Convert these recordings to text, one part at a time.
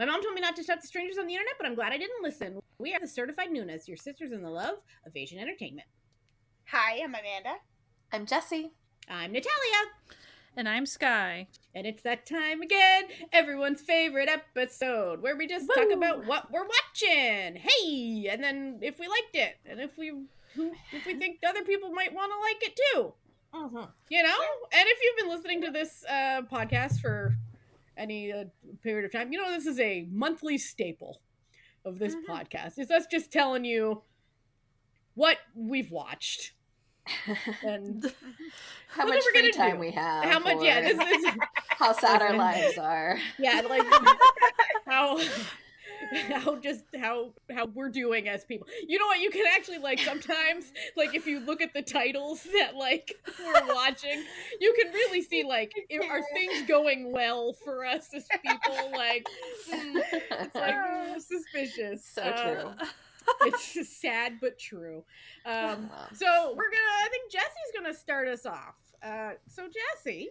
My mom told me not to talk to strangers on the internet, but I'm glad I didn't listen. We are the Certified Noonas, your sisters in the love of Asian entertainment. Hi, I'm Amanda. I'm Jesse. I'm Natalia. And I'm Sky. And it's that time again, everyone's favorite episode, where we just Woo! talk about what we're watching. Hey, and then if we liked it, and if we if we think other people might want to like it too. Mm-hmm. You know, and if you've been listening to this uh, podcast for any uh, period of time, you know this is a monthly staple of this mm-hmm. podcast. Is us just telling you what we've watched and how much free time do. we have. How much? Yeah, this is how sad our lives are. Yeah, like how how just how how we're doing as people. You know what? You can actually like sometimes like if you look at the titles that like we're watching, you can really see like are things going well for us as people? Like mm, it's like mm, suspicious. So uh, true. it's sad but true. Um, so we're gonna. I think Jesse's gonna start us off. Uh, so Jesse,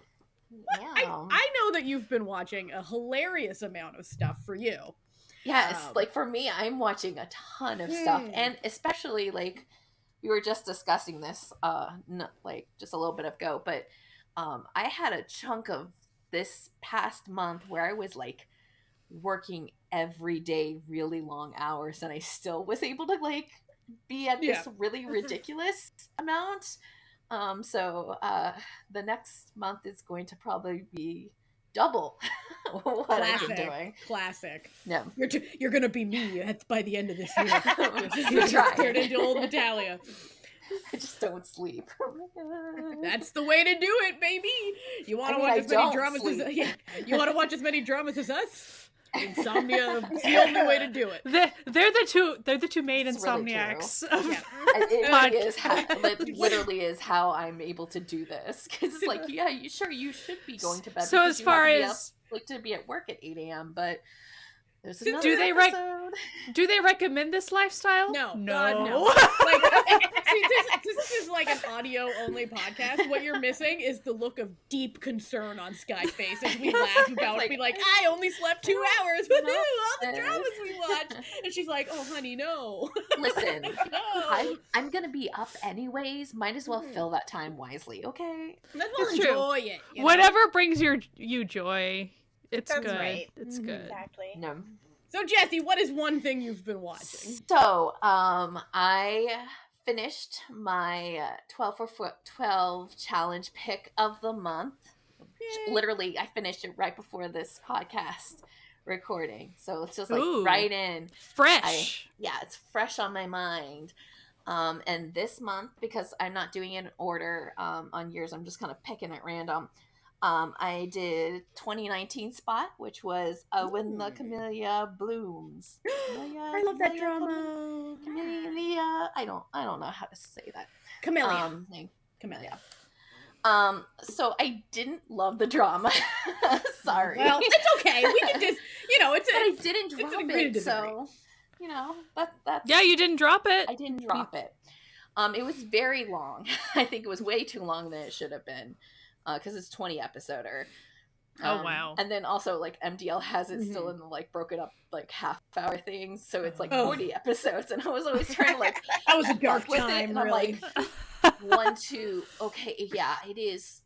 yeah. I, I know that you've been watching a hilarious amount of stuff for you. Yes, um, like for me, I'm watching a ton of hmm. stuff, and especially like we were just discussing this, uh, not, like just a little bit ago, but um, I had a chunk of this past month where I was like working every day really long hours and I still was able to like be at yeah. this really ridiculous amount. Um so uh the next month is going to probably be double what Classic. I've been doing. Classic. Yeah. You're t- you're gonna be me at, by the end of this year. you're turned into old Natalia. I just don't sleep. That's the way to do it, baby. You want to watch as many dramas sleep. as yeah. You want to watch as many dramas as us? Insomnia is the only way to do it. They're, they're the two. They're the two main it's insomniacs. Really yeah. it really how, it literally is how I'm able to do this because it's like, yeah, you sure you should be going to bed. So as far as up, like to be at work at eight a.m., but there's another do they rec- do they recommend this lifestyle? No, no. God, no. like, see, this, this, is like an audio only podcast. What you're missing is the look of deep concern on Sky's face as we laugh about like, be like, I only slept two hours. Woohoo! No. All the dramas we watched, and she's like, Oh, honey, no. Listen, no. I'm I'm gonna be up anyways. Might as well mm. fill that time wisely, okay? Let's well enjoy true. it. You know? Whatever brings your you joy it's That's good. Right. It's mm-hmm. good. Exactly. No. So Jesse, what is one thing you've been watching? So, um, I finished my uh, 12 for 12 challenge pick of the month. Literally, I finished it right before this podcast recording. So it's just like Ooh, right in. Fresh. I, yeah, it's fresh on my mind. Um, and this month, because I'm not doing it in order um, on years, I'm just kind of picking at random. Um, I did 2019 spot, which was uh, when the camellia blooms. Camellia, I love that drama. Camellia. I don't. I don't know how to say that. Camellia. Um, Camellia. Um. So I didn't love the drama. Sorry. Well, it's okay. We can just, you know, it's. A, but I didn't drop it, so you know that that's. Yeah, you didn't drop it. I didn't drop it. Um, it was very long. I think it was way too long than it should have been because uh, it's 20 episoder. Oh, um, oh wow! And then also like MDL has it mm-hmm. still in the like broken up like half hour things, so it's like oh. 40 episodes, and I was always trying to like that was a dark time. and really. I'm like one two okay yeah it is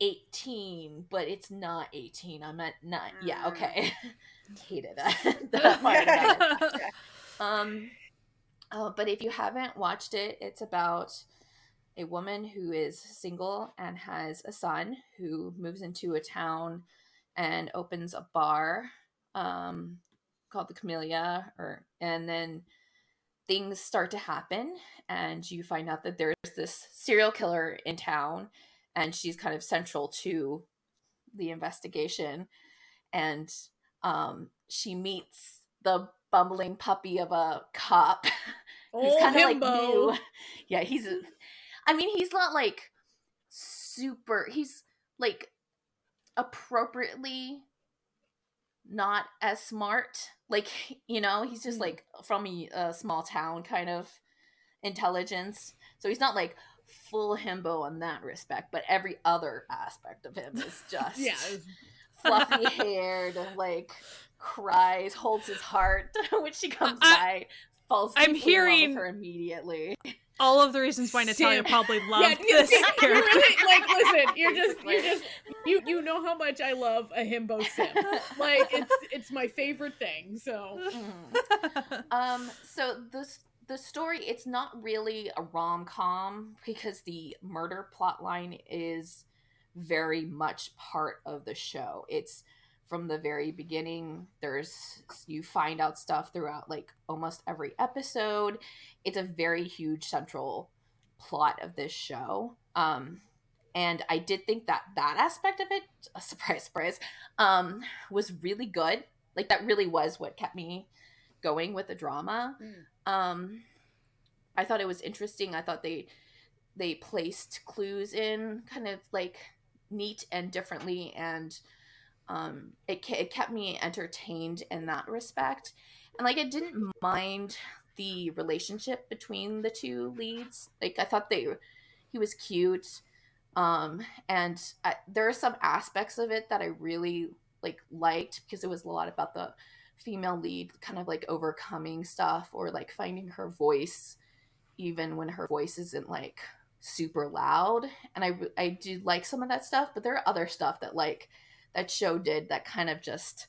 18 but it's not 18 i'm at nine yeah mm. okay hated that, that part about it. um uh, but if you haven't watched it it's about a woman who is single and has a son who moves into a town and opens a bar um, called the Camellia, or and then things start to happen, and you find out that there's this serial killer in town, and she's kind of central to the investigation, and um, she meets the bumbling puppy of a cop. who's kind of like new. Yeah, he's I mean, he's not like super. He's like appropriately not as smart. Like, you know, he's just mm. like from a, a small town kind of intelligence. So he's not like full himbo in that respect, but every other aspect of him is just yeah. fluffy haired, like cries, holds his heart when she comes I, by, falls. I'm hearing her immediately. All of the reasons why Natalia Sam. probably loved yeah, this character. Really, like, listen, you're just, you're just, you, you know how much I love a himbo sim. Like, it's, it's my favorite thing. So, mm. um, so this the story it's not really a rom-com because the murder plot line is very much part of the show it's from the very beginning there's you find out stuff throughout like almost every episode it's a very huge central plot of this show um and i did think that that aspect of it a surprise surprise um was really good like that really was what kept me going with the drama mm. Um, I thought it was interesting. I thought they they placed clues in kind of like neat and differently, and um, it it kept me entertained in that respect. And like, I didn't mind the relationship between the two leads. Like, I thought they he was cute. Um, and I, there are some aspects of it that I really like liked because it was a lot about the female lead kind of like overcoming stuff or like finding her voice even when her voice isn't like super loud and i i do like some of that stuff but there are other stuff that like that show did that kind of just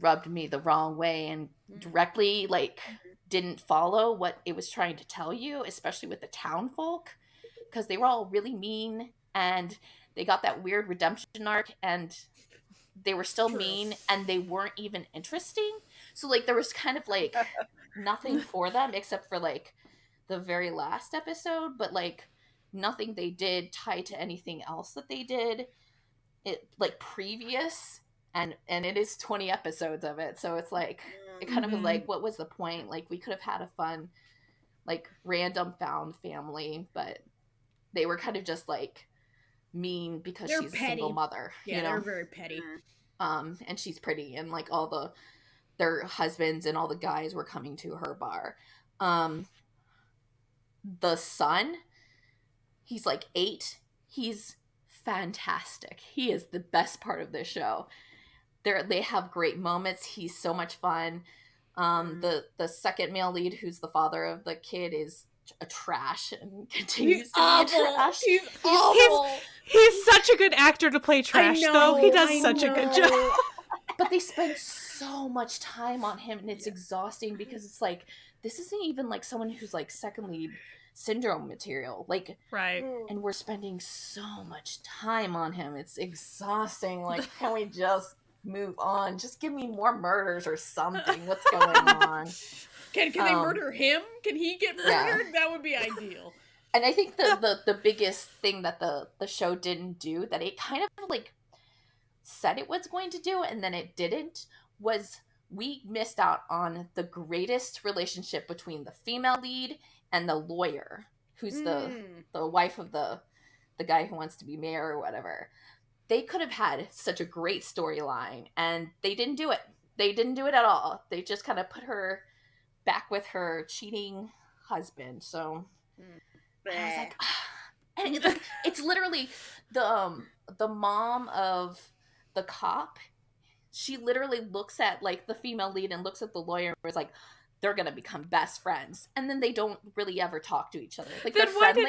rubbed me the wrong way and mm-hmm. directly like mm-hmm. didn't follow what it was trying to tell you especially with the town folk because they were all really mean and they got that weird redemption arc and they were still mean and they weren't even interesting. So like there was kind of like nothing for them except for like the very last episode, but like nothing they did tied to anything else that they did it like previous and and it is 20 episodes of it so it's like it kind of was like mm-hmm. what was the point like we could have had a fun like random found family but they were kind of just like mean because they're she's petty. a single mother. Yeah, you know? they're very petty. Mm-hmm. Um, and she's pretty, and like all the their husbands and all the guys were coming to her bar. Um, the son, he's like eight. He's fantastic. He is the best part of this show. They they have great moments. He's so much fun. Um, mm-hmm. the the second male lead, who's the father of the kid, is a trash and continues he's to awful. be a trash. He's, he's awful. He's, he's, such a good actor to play trash, know, though. He does I such know. a good job. but they spend so much time on him, and it's yeah. exhausting because it's like this isn't even like someone who's like second lead syndrome material. Like, right. And we're spending so much time on him. It's exhausting. Like, can we just move on? Just give me more murders or something. What's going on? Can can um, they murder him? Can he get murdered? Yeah. That would be ideal. And I think the, the the biggest thing that the the show didn't do that it kind of like said it was going to do and then it didn't was we missed out on the greatest relationship between the female lead and the lawyer who's mm. the the wife of the the guy who wants to be mayor or whatever they could have had such a great storyline and they didn't do it they didn't do it at all they just kind of put her back with her cheating husband. So I was like, and it's like it's literally the um, the mom of the cop. She literally looks at like the female lead and looks at the lawyer and is like, they're gonna become best friends, and then they don't really ever talk to each other. Like then they're friendly.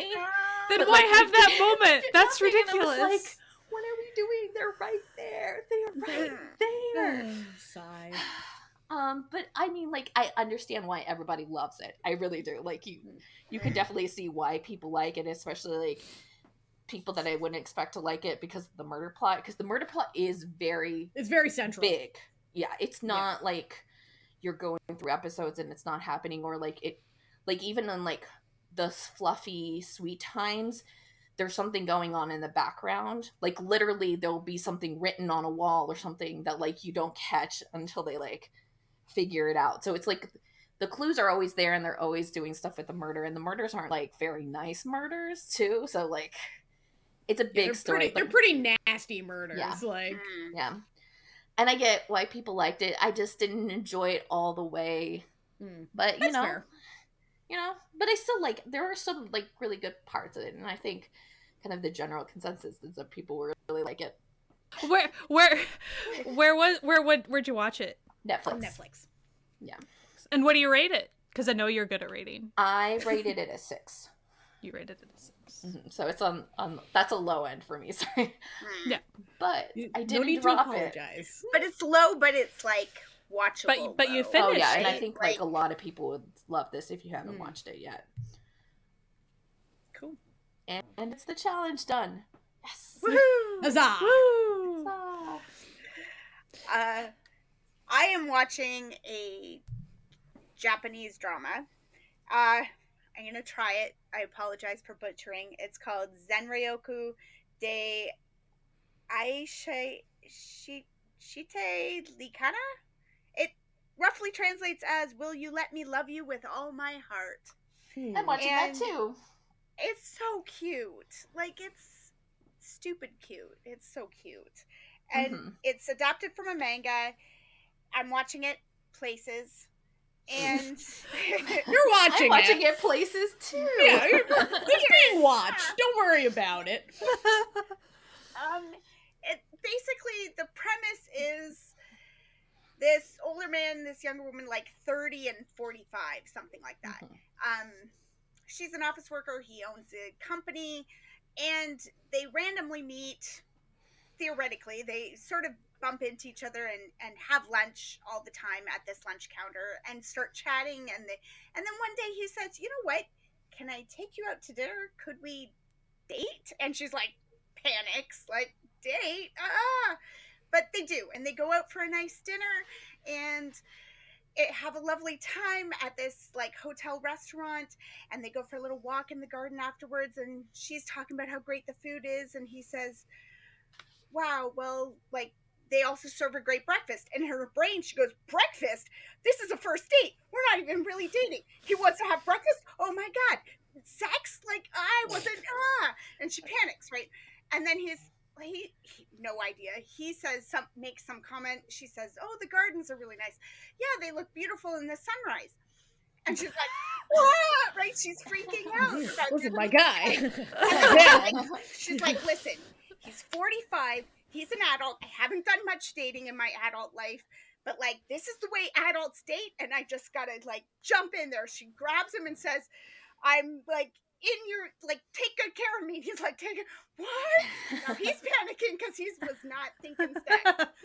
Did, then why like, have that moment? That's ridiculous. like, what are we doing? They're right there. They're right there. Sigh. Um, but I mean, like, I understand why everybody loves it. I really do. Like, you, you can definitely see why people like it, especially like people that I wouldn't expect to like it because of the murder plot. Because the murder plot is very, it's very central, big. Yeah, it's not yeah. like you're going through episodes and it's not happening, or like it, like even in like the fluffy sweet times, there's something going on in the background. Like literally, there'll be something written on a wall or something that like you don't catch until they like figure it out. So it's like the clues are always there and they're always doing stuff with the murder and the murders aren't like very nice murders too. So like it's a big yeah, story. Pretty, they're pretty nasty murders. Yeah. Like mm. yeah. And I get why people liked it. I just didn't enjoy it all the way. Mm. But you know, fair. you know, but I still like there are some like really good parts of it, and I think kind of the general consensus is that people were really like it. Where where where was where would where'd you watch it? Netflix. Netflix. Yeah. And what do you rate it? Because I know you're good at rating. I rated it a six. You rated it a 6 Mm-hmm. So it's on on that's a low end for me. Sorry, Hmm. Yeah. but You- I no didn't need to drop it. apologize. But it's low, but it's like watchable. But- but you low, finished Oh yeah, and I think like a lot of people would love this if you haven't Mm. watched it yet. Cool. And, and it's the challenge done. Yes. Woohoo! Huzzah! Woo! Ah. Uh, I am watching a Japanese drama. Uh, I'm gonna try it. I apologize for butchering. It's called Zenryoku de Aisha Shi- Shite Likana. It roughly translates as "Will you let me love you with all my heart?" I'm watching And- that too. It's so cute. Like it's stupid cute. It's so cute. And Mhm. it's adapted from a manga. I'm watching it places. And You're watching, I'm watching it. it places too. Yeah, you're, it's being watched. Don't worry about it. um it basically the premise is this older man, this younger woman like 30 and 45, something like that. Mhm. um, she's an office worker. He owns a company, and they randomly meet. Theoretically, they sort of bump into each other and, and have lunch all the time at this lunch counter and start chatting. And they and then one day he says, "You know what? Can I take you out to dinner? Could we date?" And she's like, panics, like date, ah. But they do, and they go out for a nice dinner, and it, have a lovely time at this like hotel restaurant and they go for a little walk in the garden afterwards and she's talking about how great the food is and he says wow well like they also serve a great breakfast. And in her brain she goes breakfast? This is a first date. We're not even really dating. He wants to have breakfast? Oh my god. Sex? Like i wasn't ah. And she panics right? And then he's he, he no idea. He says some makes some comment. She says oh the gardens are really nice. Yeah they look beautiful in the sunrise. And she's like what right? She's freaking out Listen, it. my guy. She's like listen he's 45 he's an adult. I haven't done much dating in my adult life but like this is the way adults date and i just gotta like jump in there. She grabs him and says i'm like in your like take good care of me. He's like take it what? Now he's panicking because he was not thinking sex.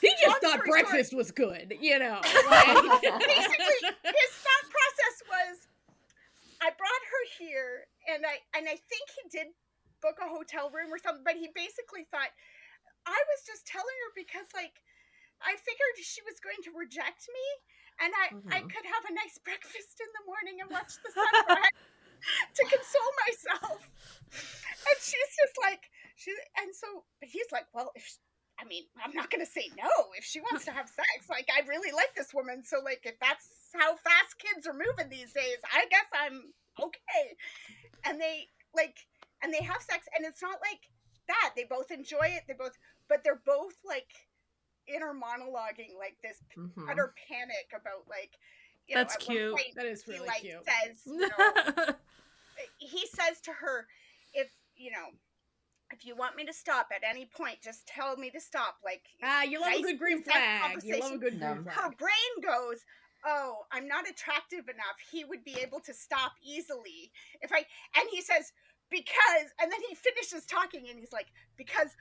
He just Long thought breakfast was good, you know. like- basically his thought process was i brought her here and i and i think he did book a hotel room or something but he basically thought i was just telling her because like i figured she was going to reject me and i i Mhm. could have a nice breakfast in the morning and watch the sunrise to console myself and she's just like she and so but he's like well if I mean, I'm not gonna say no if she wants to have sex. Like, I really like this woman, so like, if that's how fast kids are moving these days, I guess I'm okay. And they like, and they have sex, and it's not like that. They both enjoy it. They both, but they're both like inner monologuing, like this Mhm. utter panic about like. You That's know, at one cute. point, That is he like cute. says, you know, he says to her, if you know, if you want me to stop at any point, just tell me to stop. Like Ah, you love a good green consent flag. You love a good green flag. her brain goes, "Oh, I'm not attractive enough. He would be able to stop easily if I." And he says, "Because," and then he finishes talking, and he's like, "Because."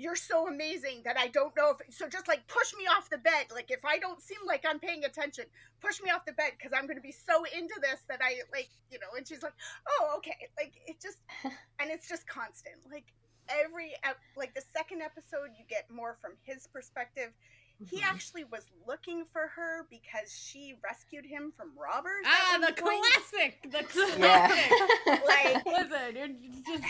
You're so amazing that I don't know if so. Just like push me off the bed. Like if I don't seem like I'm paying attention, push me off the bed because I'm going to be so into this that I like you know. And she's like, "Oh, okay." Like it just, and it's just constant. Like every ep- like the second episode, you get more from his perspective he Mhm. actually was looking for her because she rescued him from robbers. Ah, the point. classic. The classic. Yeah. Like- Listen, you're just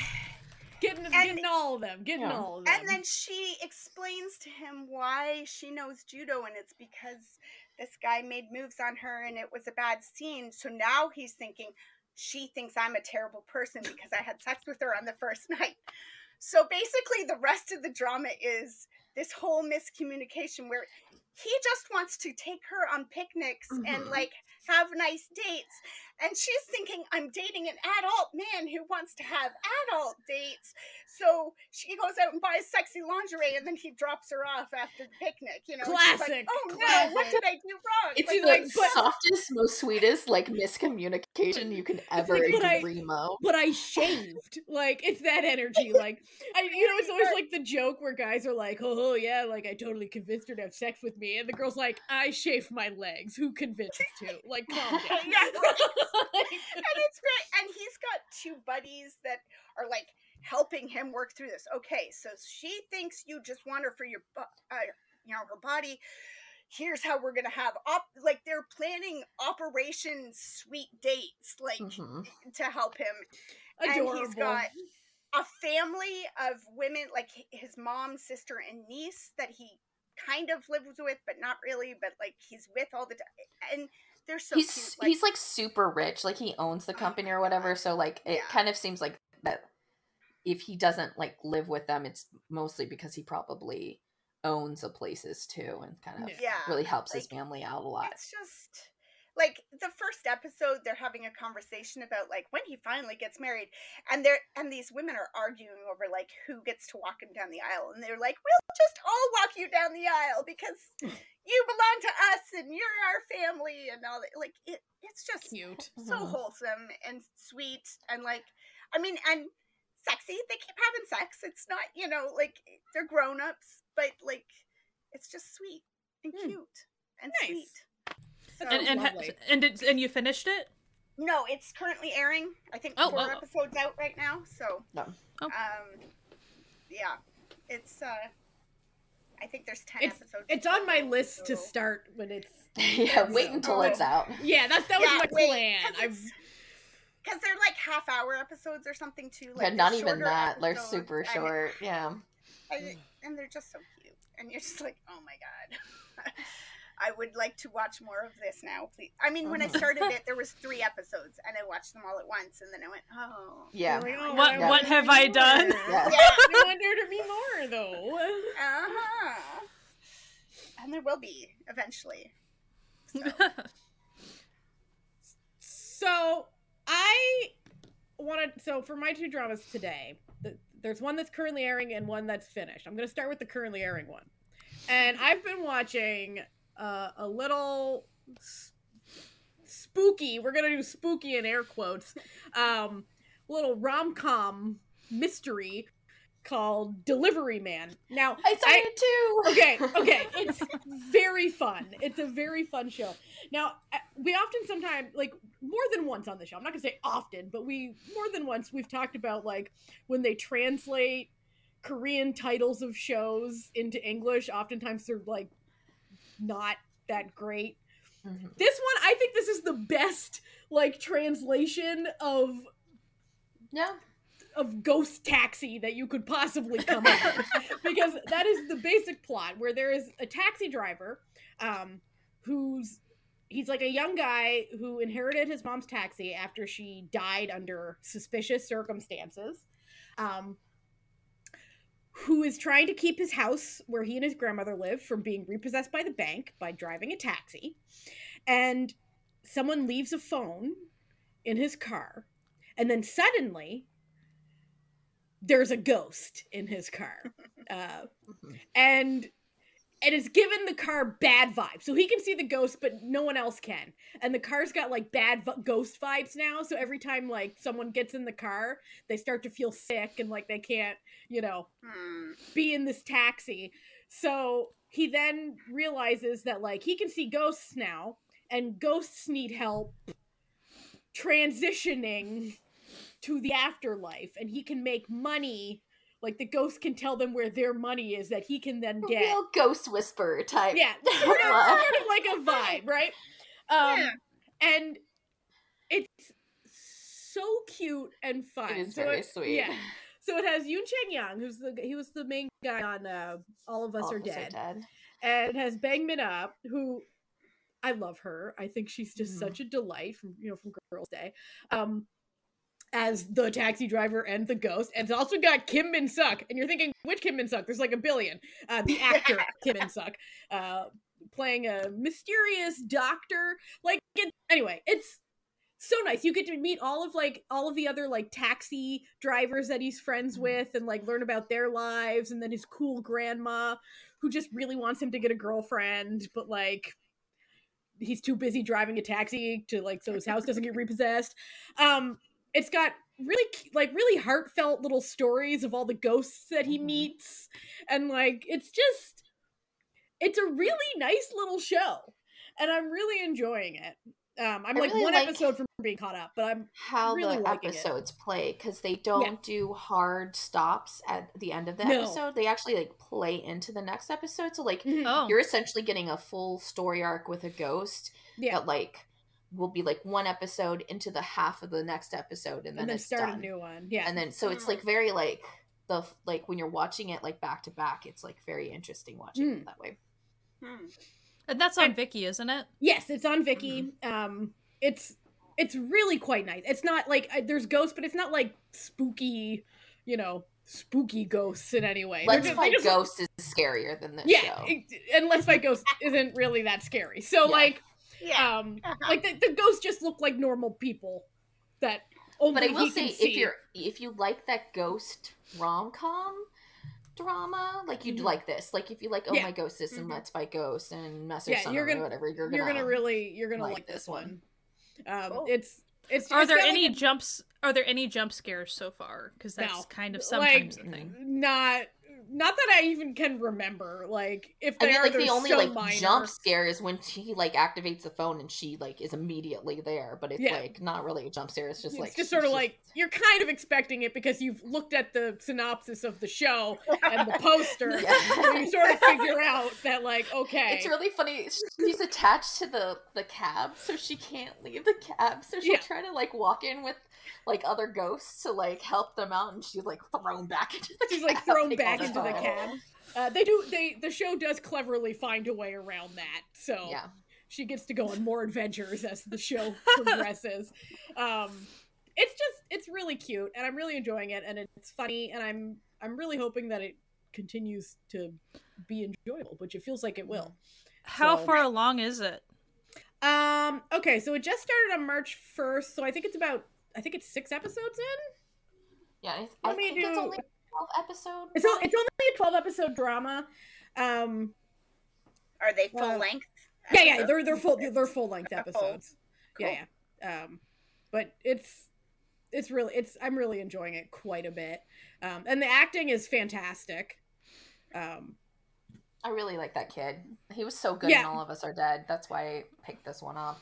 getting, And- getting all of them. Getting Yeah. all of them. And then she explains to him why she knows judo, and it's because this guy made moves on her and it was a bad scene. So now he's thinking, she thinks I'm a terrible person because I had sex with her on the first night. So basically, the rest of the drama is this whole miscommunication where he just wants to take her on picnics mm-hmm. and like have nice dates. And she's thinking, I'm dating an adult man who wants to have adult dates. So she goes out and buys sexy lingerie and then he drops her off after the picnic. You know, classic. Like, oh classic. no, what did I do wrong? It's like, the like, but, softest, most sweetest like miscommunication you can ever like, dream of. But I shaved. like it's that energy. Like I, you know, it's always like the joke where guys are like, oh, oh yeah, like I totally convinced her to have sex with me, and the girl's like, I shaved my legs. Who convinced you? Like, calm down. yeah, and it's great. And he's got two buddies that are like helping him work through this. Okay, so she thinks you just want her for your, uh, you know, her body. Here's how we're gonna have op like they're planning Operation Sweet Dates, like mm-hmm. to help him. Adorable. And he's got a family of women, like his mom, sister, and niece that he kind of lives with, but not really. But like he's with all the time, and they're so he's cute. Like, he's like super rich, like he owns the oh company or whatever. So like it yeah. kind of seems like that if he doesn't like live with them, it's mostly because he probably owns the places too, and kind of yeah. really helps like, his family out a lot. It's just like the first episode they're having a conversation about like when he finally gets married and they're and these women are arguing over like who gets to walk him down the aisle and they're like we'll just all walk you down the aisle because you belong to us and you're our family and all that like it it's just cute so mm-hmm. wholesome and sweet and like i mean and sexy they keep having sex it's not you know like they're grown-ups but like it's just sweet and mm. cute and nice. sweet and and, ha- and it's and you finished it? No, it's currently airing. I think oh, four oh. episodes out right now. So, no. oh. um, yeah, it's. uh I think there's ten it's, episodes. It's on my list so. to start when it's. yeah, wait until oh. it's out. Yeah, that that was yeah, my wait, plan. I've because they're like half hour episodes or something too. Like yeah, not even that. Episodes. They're super short. yeah. And, and, they're just so cute, and you're just like, oh my god. I would like to watch more of this now, please. I mean, when I uh-huh. started it, there was three episodes, and I watched them all at once, and then I went, oh, yeah. Oh, what what have I done? Yeah. yeah. I want there to be more, though. Uh huh. And there will be eventually. So, so I wanted. So for my two dramas today, the, there's one that's currently airing and one that's finished. I'm going to start with the currently airing one. And I've been watching uh, a little spooky. We're gonna do spooky in air quotes. Um, little rom com mystery called Delivery Man. Now I saw I, it too. Okay, okay, it's very fun. It's a very fun show. Now we often sometimes like more than once on the show. I'm not gonna say often, but we more than once we've talked about like when they translate Korean titles of shows into English. Oftentimes they're like not that great. Mm-hmm. This one, I think this is the best like translation of yeah of Ghost Taxi that you could possibly come up with because that is the basic plot where there is a taxi driver um who's he's like a young guy who inherited his mom's taxi after she died under suspicious circumstances um who is trying to keep his house where he and his grandmother live from being repossessed by the bank by driving a taxi. And someone leaves a phone in his car. And then suddenly, there's a ghost in his car. Uh, mm-hmm. and and it's given the car bad vibes. So he can see the ghost, but no one else can. And the car's got like bad v- ghost vibes now. So every time like someone gets in the car, they start to feel sick and like they can't, you know, hmm. be in this taxi. So he then realizes that like he can see ghosts now, and ghosts need help transitioning to the afterlife, and he can make money like the ghost can tell them where their money is that he can then get. Real ghost whisper type. Yeah, sort of, sort of like a vibe, right? Um, yeah. And it's so cute and fun. It is so very it, sweet. Yeah. So it has Yoon Chan Young, who's the he was the main guy on uh, All of Us, All are, dead. are Dead, and it has Bang Min Up, who I love her. I think she's just mm. such a delight from you know from Girls Day. Um, as the taxi driver and the ghost. And it's also got Kim Min Suk. And you're thinking, which Kim Min Suk? There's like a billion. Uh, the actor Kim Min Suk. Uh, playing a mysterious doctor. Like, it, anyway, it's so nice. You get to meet all of like all of the other like taxi drivers that he's friends Mhm. with, and like learn about their lives, and then his cool grandma who just really wants him to get a girlfriend, but like he's too busy driving a taxi to like so his house doesn't get repossessed. Um, it's got really like really heartfelt little stories of all the ghosts that he Mhm. meets, and like it's just it's a really nice little show, and I'm really enjoying it. Um, I'm I like really one like- episode from being caught up, but I'm how really the liking it. episodes play because they don't do hard stops at the end of the No. episode. They actually like play into the next episode. So like Oh. you're essentially getting a full story arc with a ghost yeah, that like will be like one episode into the half of the next episode and then, and then it's start done. a new one. Yeah, And then so it's like very like the like when you're watching it like back to back, it's like very interesting watching Mm. it that way. Hmm. And that's on Viki, isn't it? Yes, it's on Viki. Mm-hmm. Um, it's it's really quite nice. It's not like I- there's ghosts, but it's not like spooky, you know, spooky ghosts in any way. They're Let's ju- they Fight just- Ghost is scarier than this Yeah, show. it- and Let's Fight Ghost isn't really that scary. So Yeah. like, Yeah. um, Uh-huh. like the, the ghosts just look like normal people that only But I will he say, can see. if you're if you like that ghost rom com drama, like you'd Mhm. like this. Like if you like Oh Yeah. My Ghost This and Mhm. Let's Fight ghosts and Master's Yeah, Sun you're gonna- whatever, you're gonna you're gonna really you're gonna like like, this this one. one. Um, Cool. it's it's. Are it's there got, like, any a- jumps? Are there any jump scares so far? Because that's No. kind of like, sometimes the thing. Not not that I even can remember. Like if I mean, like the only so like minor. jump scare is when she like activates the phone and she like is immediately there, but it's Yeah. like not really a jump scare. It's just like, it's like just sort of like you're kind of expecting it because you've looked at the synopsis of the show and the poster. Yeah. so you sort of figure out that like okay, It's really funny. She's attached to the the cab, so she can't leave the cab. So she'll Yeah. try to like walk in with like other ghosts to like help them out, and she's like thrown back into the. she's cab, like thrown back into the time. cab. Uh, they do they the show does cleverly find a way around that. So Yeah, she gets to go on more adventures as the show progresses. Um, it's just it's really cute, and I'm really enjoying it, and it's funny, and I'm I'm really hoping that it continues to be enjoyable, which it feels like it will. How So- far along is it? Um, okay, so it just started on March 1st, so I think it's about I think it's six episodes in. yeah. I, Let I me think it's do- only twelve episodes. It's only, it's only a 12 episode drama. Um, Are they full Well, length? yeah, yeah, they're they're full they're full length They're full. episodes. Yeah, yeah. Um, but it's it's really it's I'm really enjoying it quite a bit. Um, and the acting is fantastic. Um, I really like that kid. He was so good Yeah. in All of Us Are Dead. That's why I picked this one up.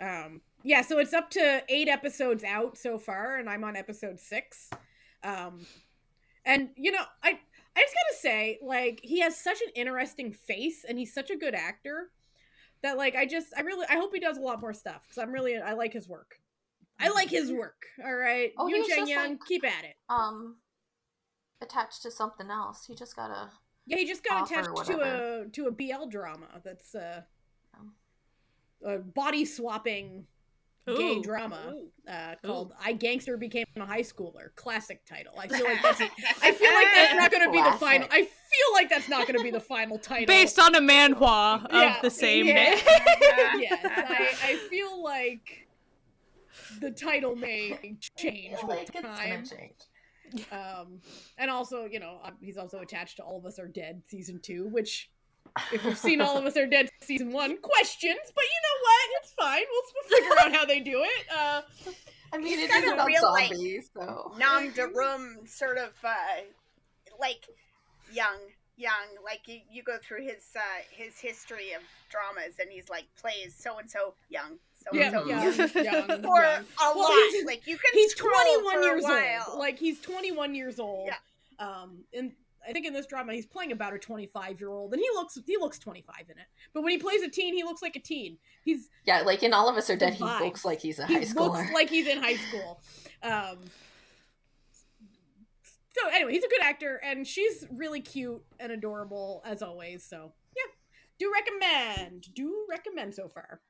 um, yeah, so it's up to eight episodes out so far, and I'm on episode six. Um, and you know, I I just gotta say, like, he has such an interesting face, and he's such a good actor that, like, I just I really I hope he does a lot more stuff because I'm really I like his work. I like his work. All right, Oh, Yoon Chan Young, like- keep at it. Um, attached to something else. He just got a. Yeah, he just got attached to a to a BL drama that's uh, Oh. a body swapping gay drama Ooh. uh, Ooh. called "I Gangster Became a High Schooler." Classic title. I feel like that's I feel like that's not going to be the final. I feel like that's not going to be the final title. Based on a manhwa of Yeah. the same Yeah. name. yes, I, I feel like the title may change feel with like time. change. Um, and also, you know, um, he's also attached to All of Us Are Dead season two, which, if you've seen All of Us Are Dead season one, questions, but you know what? It's fine. We'll, we'll figure out how they do it. Uh, I mean, it's it got is a about real, like, so. Nam de room sort of uh, like young, young. Like you, you go through his uh, his history of dramas, and he's like plays so and so young, so yeah, and so young. young, young, for young. a Well, lot. he's- like you can He's 21 years old. Like, he's 21 years old. Yeah. Um, and I think in this drama he's playing about a 25 year old, and he looks he looks 25 in it. But when he plays a teen, he looks like a teen. He's Yeah, like in All of Us Are Dead, he vibes. looks like he's a he high schooler. looks like he's in high school. Um, so anyway, he's a good actor, and she's really cute and adorable as always. So yeah, do recommend. Do recommend so far.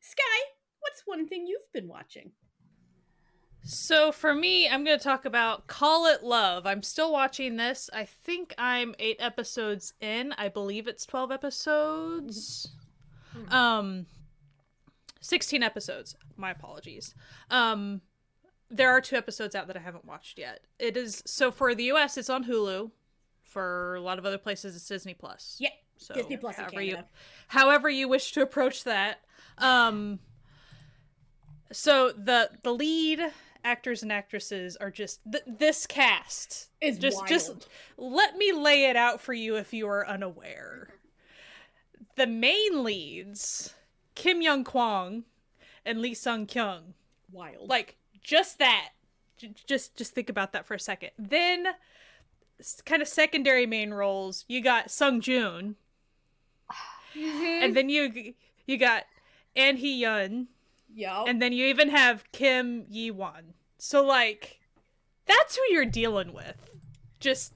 Sky, what's one thing you've been watching? So for me, I'm going to talk about Call It Love. I'm still watching this. I think I'm 8 episodes in. I believe it's 12 episodes. Mm-hmm. Um 16 episodes. My apologies. Um there are two episodes out that I haven't watched yet. It is so for the US it's on Hulu. For a lot of other places it's Disney Plus. Yeah. So Disney Plus however you however you wish to approach that. Um so the the lead actors and actresses are just th- this cast is just wild. just let me lay it out for you if you are unaware. The main leads, Kim Young Kwang and Lee Sung Kyung. Wild. Like just that. J- just just think about that for a second. Then kind of secondary main roles, you got Sung Joon. Mm-hmm. And then you you got An Hee Yun. Yep. And then you even have Kim Ye Won. So like that's who you're dealing with. Just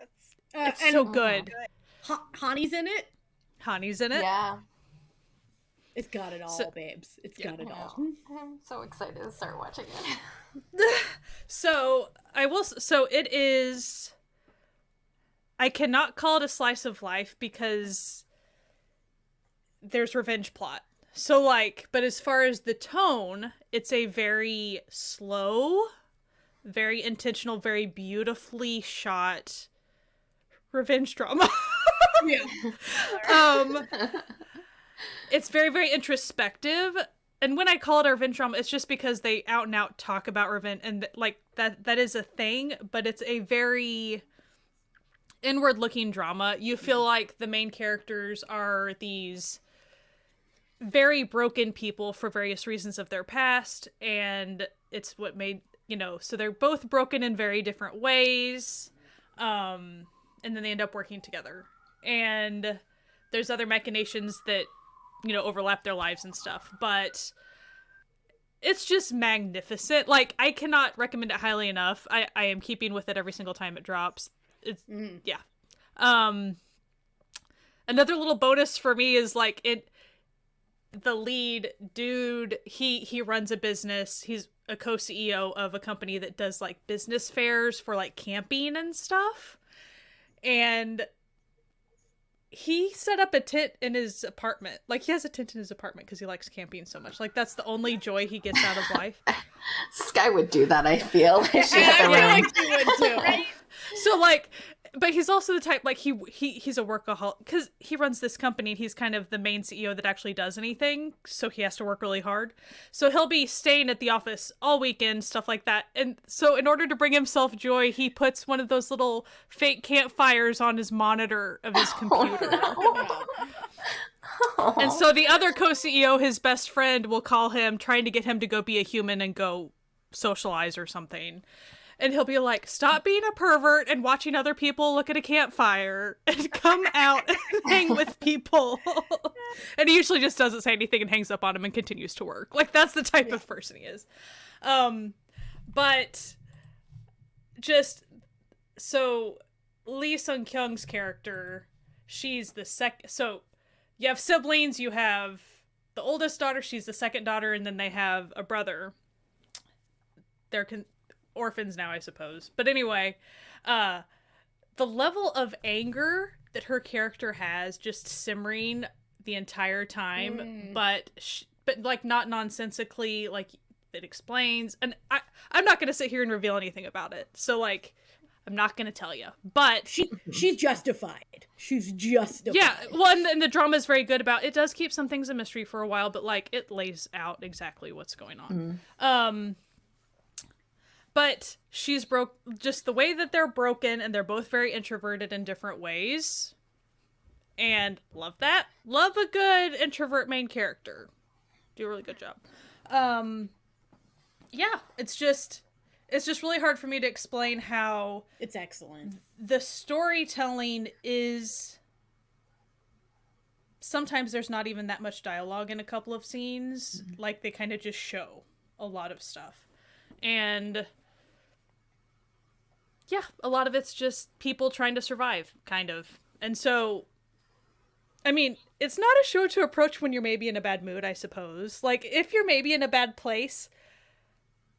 uh, it's so good. Ha- Hani's in it. Hani's in it. Yeah. It's got it all, So- babes. It's Yeah. got it all. I'm so excited to start watching it. So I will. So it is. I cannot call it a slice of life because there's revenge plot. So like, but as far as the tone, it's a very slow, very intentional, very beautifully shot revenge drama. Yeah. um it's very very introspective and when i call it a revenge drama it's just because they out and out talk about revenge and th- like that that is a thing but it's a very inward looking drama you feel like the main characters are these very broken people for various reasons of their past and it's what made you know so they're both broken in very different ways um and then they end up working together. And there's other machinations that you know overlap their lives and stuff but it's just magnificent. Like i cannot recommend it highly enough. I i am keeping with it every single time it drops. It's Mhm. yeah. Um another little bonus for me is like it the lead dude he he runs a business. He's a co-ceo of a company that does like business fairs for like camping and stuff. And he set up a tent in his apartment. Like he has a tent in his apartment because he likes camping so much. Like that's the only joy he gets out of life. Sky would do that, I feel. She I feel like you would too. So like but he's also the type like he he he's a workaholic because he runs this company and he's kind of the main ceo that actually does anything so he has to work really hard. So he'll be staying at the office all weekend stuff like that. And so in order to bring himself joy he puts one of those little fake campfires on his monitor of his computer. Oh no! and so the other co-ceo his best friend will call him trying to get him to go be a human and go socialize or something and he'll be like stop being a pervert and watching other people look at a campfire and come out and hang with people. And he usually just doesn't say anything and hangs up on him and continues to work. Like that's the type of person he is. Um but just so lee sung kyung's character she's the second. so you have siblings you have the oldest daughter she's the second daughter and then they have a brother. They're con- orphans now i suppose but anyway uh the level of anger that her character has just simmering the entire time Mm. but sh- but like not nonsensically like it explains and i i'm not gonna sit here and reveal anything about it so like i'm not gonna tell you but She she's justified. She's justified. yeah, well, and, and the drama is very good about. It does keep some things a mystery for a while, but like it lays out exactly what's going on. Um, but she's broke. Just the way that they're broken, and they're both very introverted in different ways, and love that. Love a good introvert main character. Do a really good job. Um, yeah, it's just. It's just really hard for me to explain how It's excellent. the storytelling is sometimes there's not even that much dialogue in a couple of scenes like they kind of just show a lot of stuff and yeah a lot of it's just people trying to survive kind of and so i mean it's not a show to approach when you're maybe in a bad mood i suppose like if you're maybe in a bad place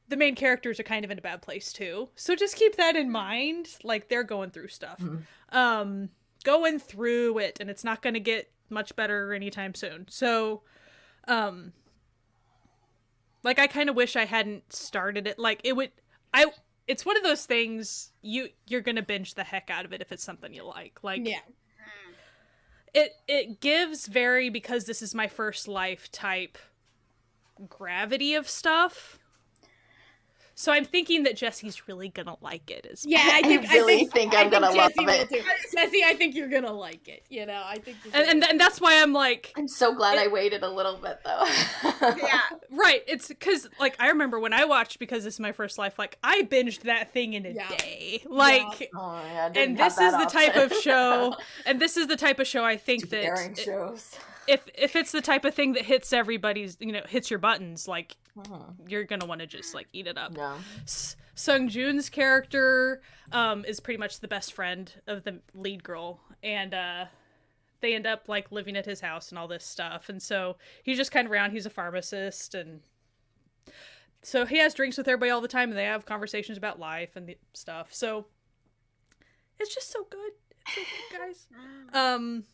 the main characters are kind of in a bad place too. So just keep that in mind. Like they're going through stuff. Mhm. Um going through it and it's not going to get much better anytime soon. So um like I kind of wish I hadn't started it. Like it would I it's one of those things you you're going to binge the heck out of it if it's something you like. Like Yeah. it it gives very because this is my first life type gravity of stuff. So I'm thinking that Jesse's really gonna like it as well. Yeah, I think I really think, think I I'm gonna love Jesse it. Jesse, I think you're gonna like it. You know, I think. and, gonna- and and that's why I'm like I'm so glad It- I waited a little bit though. Yeah. right. It's because like I remember when I watched because this is my first life. Like I binged that thing in a Yeah. day. Like. Oh, yeah, And this is that the type of show, and this is the type of show I think that it- shows. if if it's the type of thing that hits everybody's, you know, hits your buttons, like Mhm. you're gonna want to just like eat it up. S- Sung Jun's character um, is pretty much the best friend of the lead girl, and uh, they end up like living at his house and all this stuff. And so he's just kind of around. He's a pharmacist, and so he has drinks with everybody all the time, and they have conversations about life and the stuff. So it's just so good, it's so good guys. Um,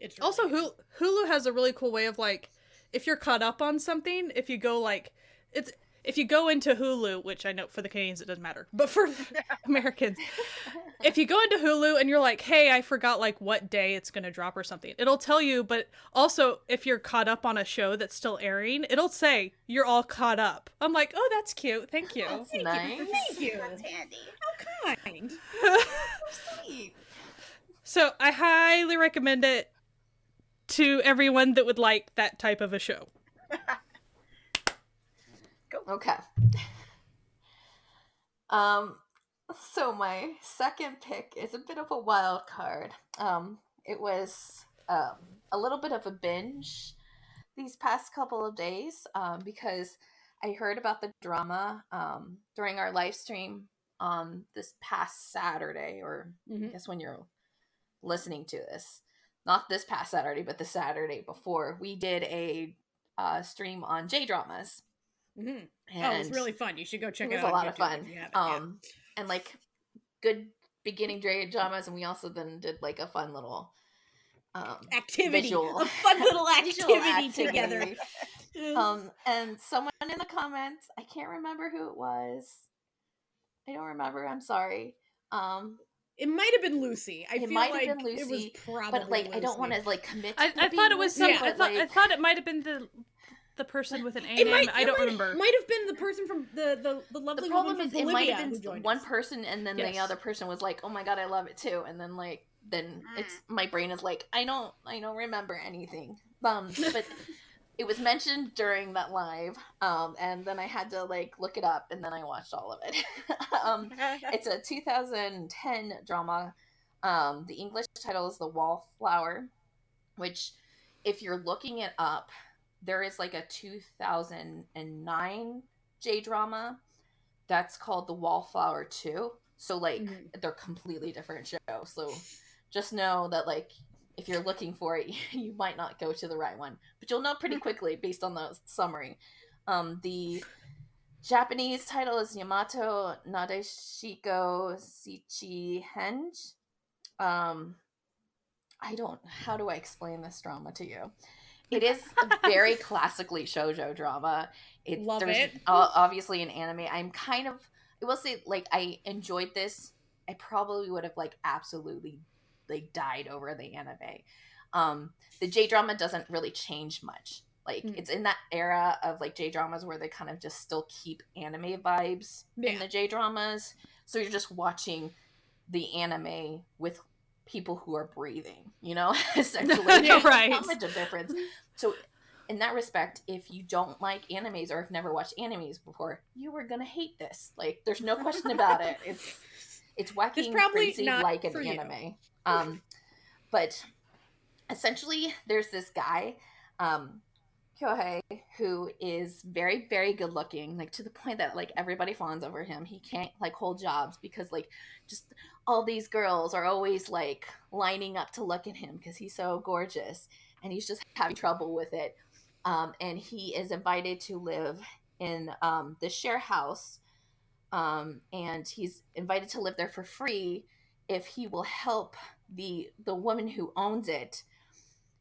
It's really also. Hulu, Hulu has a really cool way of like, if you're caught up on something, if you go like, it's if you go into Hulu, which I know for the Canadians it doesn't matter, but for Americans, if you go into Hulu and you're like, hey, I forgot like what day it's gonna drop or something, it'll tell you. But also, if you're caught up on a show that's still airing, it'll say you're all caught up. I'm like, oh, that's cute. Thank you. That's Thank nice. you. Thank you. That's handy. How kind. Sweet. so I highly recommend it to everyone that would like that type of a show. Okay. Um, so my second pick is a bit of a wild card. Um, it was um, a little bit of a binge these past couple of days um, because I heard about the drama um, during our live stream on this past Saturday, or I Mhm. guess when you're listening to this. Not this past Saturday, but the Saturday before. We did a uh, stream on J dramas. Mhm. Oh, it was really fun. You should go check it it, was out. a lot of fun. Um, and like good beginning J dramas, and we also then did like a fun little um, activity, visual- a fun little visual activity, together. um, and someone in the comments, I can't remember who it was. I don't remember. I'm sorry. Um, it might have been Lucy. I It feel might have like been it was probably. but like I don't want to like commit. I, to I being thought it was some. Lucy, I but, thought I thought it might have been the the person with an A It name. might, I it don't might, remember. Might have been the person from the the, the lovely the problem woman is from it might have been one us. person and then Yes. the other person was like oh my god i love it too and then like then it's my brain is like i don't i don't remember anything um but it was mentioned during that live um and then i had to like look it up and then i watched all of it. Um it's a 2010 drama. Um the english title is the wallflower which if you're looking it up there is like a 2009 j drama that's called the wallflower 2 so like Mhm. they're completely different shows. So just know that like if you're looking for it you might not go to the right one but you'll know pretty quickly based on the summary. Um the japanese title is yamato nadeshiko shichi henge um i don't how do i explain this drama to you? It is a very classically shojo drama. It, Love it. obviously an anime. I'm kind of i will say like i enjoyed this. I probably would have like absolutely like died over the anime. Um the j drama doesn't really change much. Like Mm. it's in that era of like j dramas where they kind of just still keep anime vibes in the j dramas. So you're just watching the anime with people who are breathing you know? Essentially. Yeah, right. not much of difference. So in that respect if you don't like animes or have never watched animes before you are gonna hate this. Like there's no question about it. It's it's wacky It's probably crazy like an anime um but essentially there's this guy um Kyohei, who is very, very good looking, like to the point that like everybody fawns over him. He can't like hold jobs because like just all these girls are always like lining up to look at him because he's so gorgeous and he's just having trouble with it. Um, and he is invited to live in um, the share house, um, and he's invited to live there for free if he will help the the woman who owns it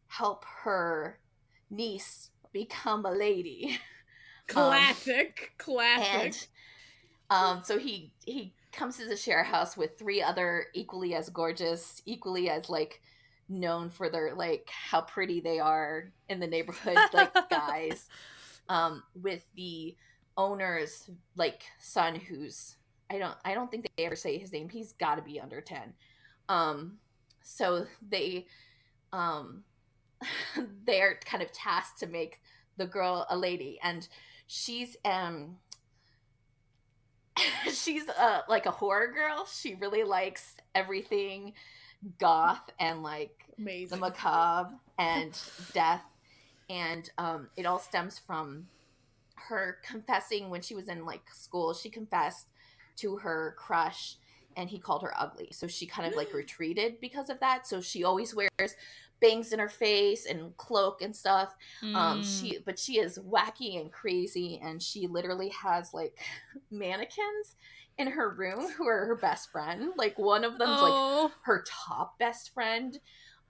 help her niece become a lady. Classic, um, classic. And, um, so he he comes to the share house with three other equally as gorgeous, equally as like known for their like how pretty they are in the neighborhood, like guys. Um, with the owner's like son, who's I don't I don't think they ever say his name. He's got to be under ten. Um, so they um they're kind of tasked to make the girl a lady and she's um she's uh like a horror girl she really likes everything goth and like Amazing. the macabre and death and um it all stems from her confessing when she was in like school she confessed to her crush and he called her ugly so she kind of like retreated because of that so she always wears bangs in her face and cloak and stuff. Mm. Um, she mm. but she is wacky and crazy, and she literally has like mannequins in her room who are her best friend. Like one of them's oh. like her top best friend.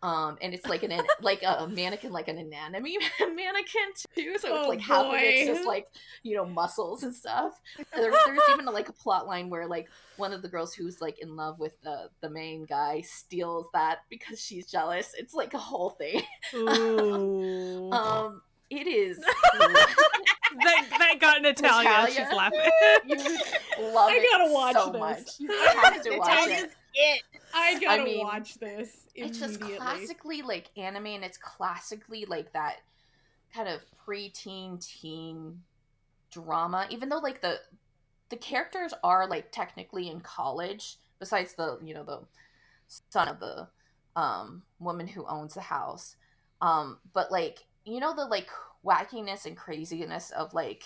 Um, and it's like an like a mannequin, like an anatomy mannequin too. So it's oh, like half of it's just like you know muscles and stuff. And there, there's even a, like a plot line where like one of the girls who's like in love with the the main guy steals that because she's jealous. It's like a whole thing. um, it is. That, that got an Italian. Natalia, she's laughing. You love I gotta watch so this. much. You have to watch it. it. I gotta I mean, watch this. It's just classically like anime, and it's classically like that kind of preteen teen drama. Even though like the the characters are like technically in college, besides the you know the son of the um woman who owns the house. Um, but like you know the like wackiness and craziness of like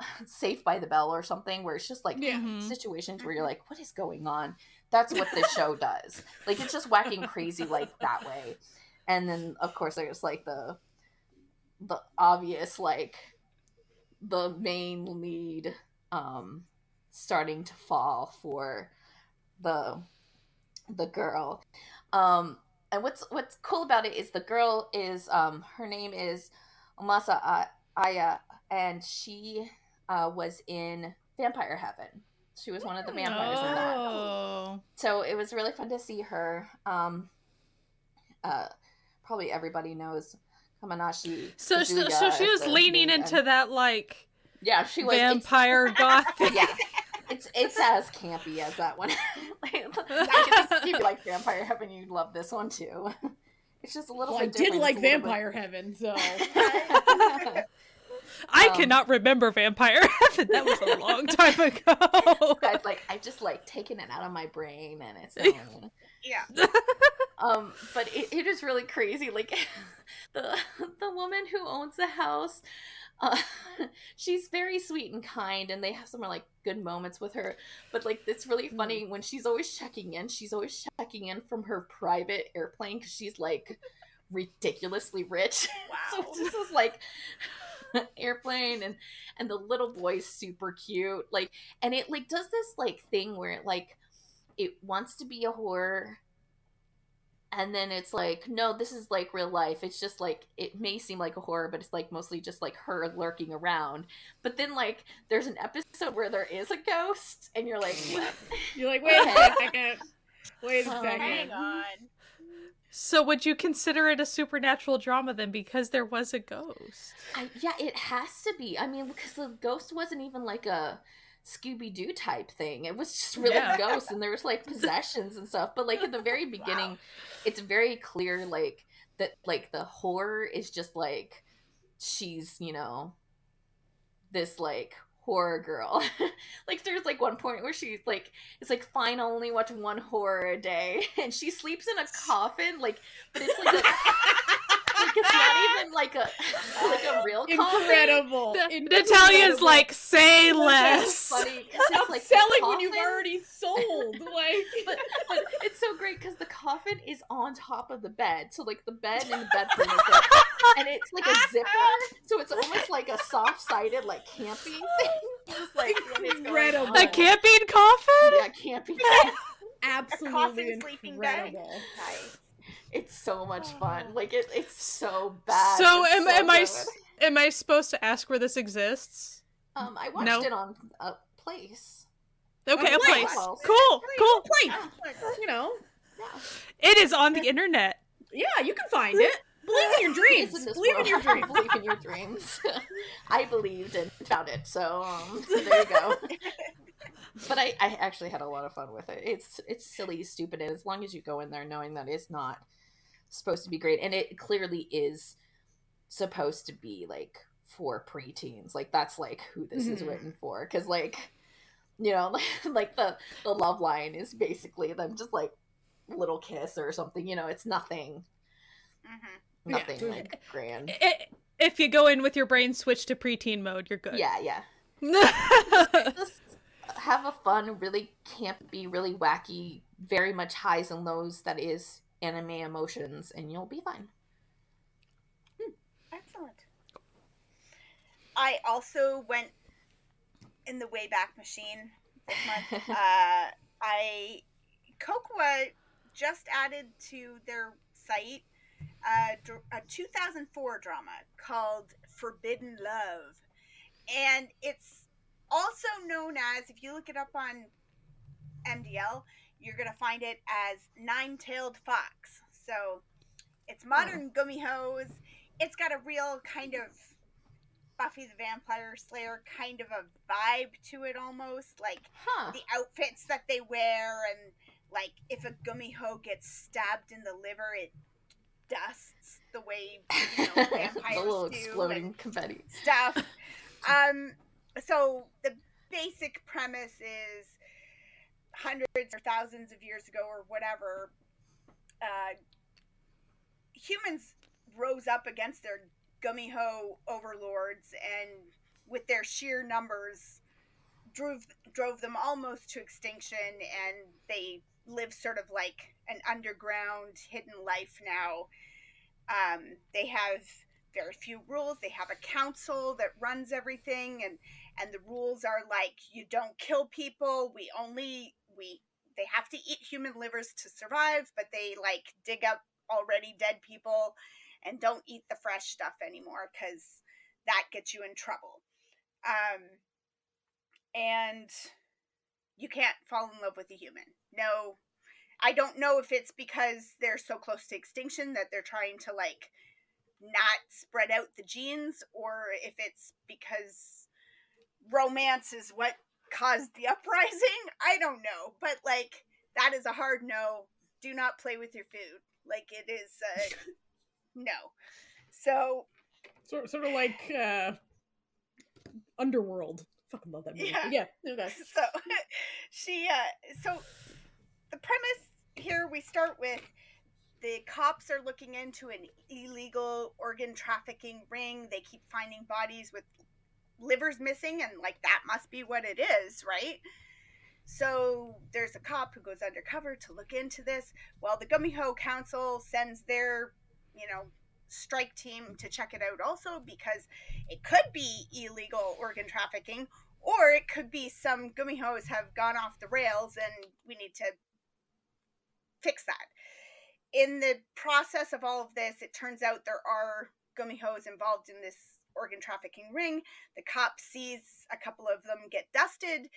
Saved by the Bell or something, where it's just like yeah. Mm-hmm. situations where you're like, what is going on? That's what this show does. Like it's just whacking crazy like that way. And then of course there's like the the obvious like the main lead um starting to fall for the the girl. Um and what's what's cool about it is the girl is um her name is Omasa Aya and she uh, was in Vampire Heaven. She was one of the vampires oh. in that. Oh. So it was really fun to see her. Um, uh, probably everybody knows Kamenashi. So, so, so she was leaning into and, that like yeah, she was vampire goth. yeah, it's it's as campy as that one. like, if you like Vampire Heaven, you'd love this one too. It's just a little. Well, I did like Vampire bit... Heaven, so. I um, cannot remember Vampire Heaven. That was a long time ago. I've like I've just like taken it out of my brain, and it's um, yeah. um, but it, it is really crazy. Like the the woman who owns the house. Uh, she's very sweet and kind, and they have some like good moments with her. But like, it's really mm-hmm. funny when she's always checking in. She's always checking in from her private airplane because she's like ridiculously rich. Wow. so this is like airplane and and the little boy's super cute like and it like does this like thing where it like it wants to be a horror and then it's like no this is like real life it's just like it may seem like a horror but it's like mostly just like her lurking around but then like there's an episode where there is a ghost and you're like what? you're like wait a second wait a second hang on oh so would you consider it a supernatural drama then because there was a ghost? I, yeah, it has to be. I mean, because the ghost wasn't even like a Scooby Doo type thing. It was just really yeah. ghosts and there was like possessions and stuff. But like at the very beginning, wow. It's very clear like that like the horror is just like she's, you know, this like horror girl. like there's like one point where she's like it's like fine I'll only watch one horror a day and she sleeps in a coffin like but it's like, a, like it's not even like a like a real coffee. Incredible. N- Natalia's like, say It's less. funny 'cause Stop it's like the selling when you've already sold. Like but, but it's so great because the coffin is on top of the bed, so like the bed and the bed frame is there, and it's like a zipper, so it's almost like a soft-sided like camping thing. Just like when it's Incredible. A camping coffin? yeah, camping. Absolutely a coffin absolutely sleeping bag. Nice. It's so much fun. Like it, it's so bad. So It's am, so am I am I supposed to ask where this exists? Um, I watched No. it on a place. Okay, a place. place. Well, Cool, cool. Place, you know. Yeah. It is on the internet. Yeah, you can find it. Believe in your dreams. in this Believe in your dreams. Believe in your dreams. I believed and found it, so um, there you go. but I, I actually had a lot of fun with it. It's it's silly, stupid, and as long as you go in there knowing that it's not supposed to be great, and it clearly is supposed to be like for preteens. Like that's like who this is Mhm. written for, because like you know, like the the love line is basically them just like little kiss or something. You know, it's nothing hmm Yeah. nothing like grand. I- if you go in with your brain switched to preteen mode, you're good. Yeah, yeah. Just have a fun, really campy, really wacky, very much highs and lows that is anime emotions, and you'll be fine. Excellent. I also went in the Wayback Machine this month. uh, I Kocowa just added to their site uh, a 2004 drama called Forbidden Love, and it's also known as if you look it up on MDL, you're gonna find it as Nine-Tailed Fox. So it's modern gumihos. It's got a real kind of Buffy the Vampire Slayer kind of a vibe to it almost, like Huh. the outfits that they wear and like if a gumiho gets stabbed in the liver it dusts the way you know, the vampires little do exploding confetti. stuff um so the basic premise is hundreds or thousands of years ago or whatever uh humans rose up against their gumiho overlords and with their sheer numbers drove drove them almost to extinction and they live sort of like an underground hidden life now. Um, they have very few rules. They have a council that runs everything and and the rules are like you don't kill people. We only we they have to eat human livers to survive but they like dig up already dead people and don't eat the fresh stuff anymore because that gets you in trouble. Um and you can't fall in love with a human. No i don't know if it's because they're so close to extinction that they're trying to like not spread out the genes or if it's because romance is what caused the uprising i don't know but like that is a hard no do not play with your food like it is uh no so Sort, sort of like uh, Underworld. Fucking love that movie. Yeah. Yeah. Okay. so she uh so the premise here we start with the cops are looking into an illegal organ trafficking ring they keep finding bodies with livers missing and like that must be what it is right so there's a cop who goes undercover to look into this while the gumiho council sends their you know strike team to check it out also because it could be illegal organ trafficking or it could be some gumihos have gone off the rails and we need to fix that. In the process of all of this, it turns out there are gumihos involved in this organ trafficking ring. The cop sees a couple of them get dusted.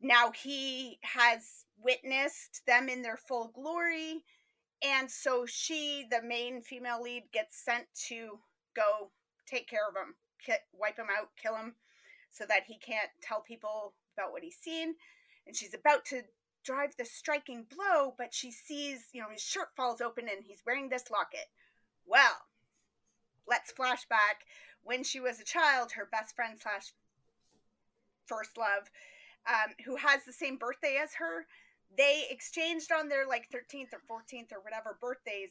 Now he has witnessed them in their full glory. And so she, the main female lead, gets sent to go take care of him, wipe him out, kill him so that he can't tell people about what he's seen. And she's about to drive the striking blow, but she sees, you know, his shirt falls open and he's wearing this locket. Well, let's flash back. When she was a child, her best friend slash first love, um, who has the same birthday as her, they exchanged on their like 13th or 14th or whatever birthdays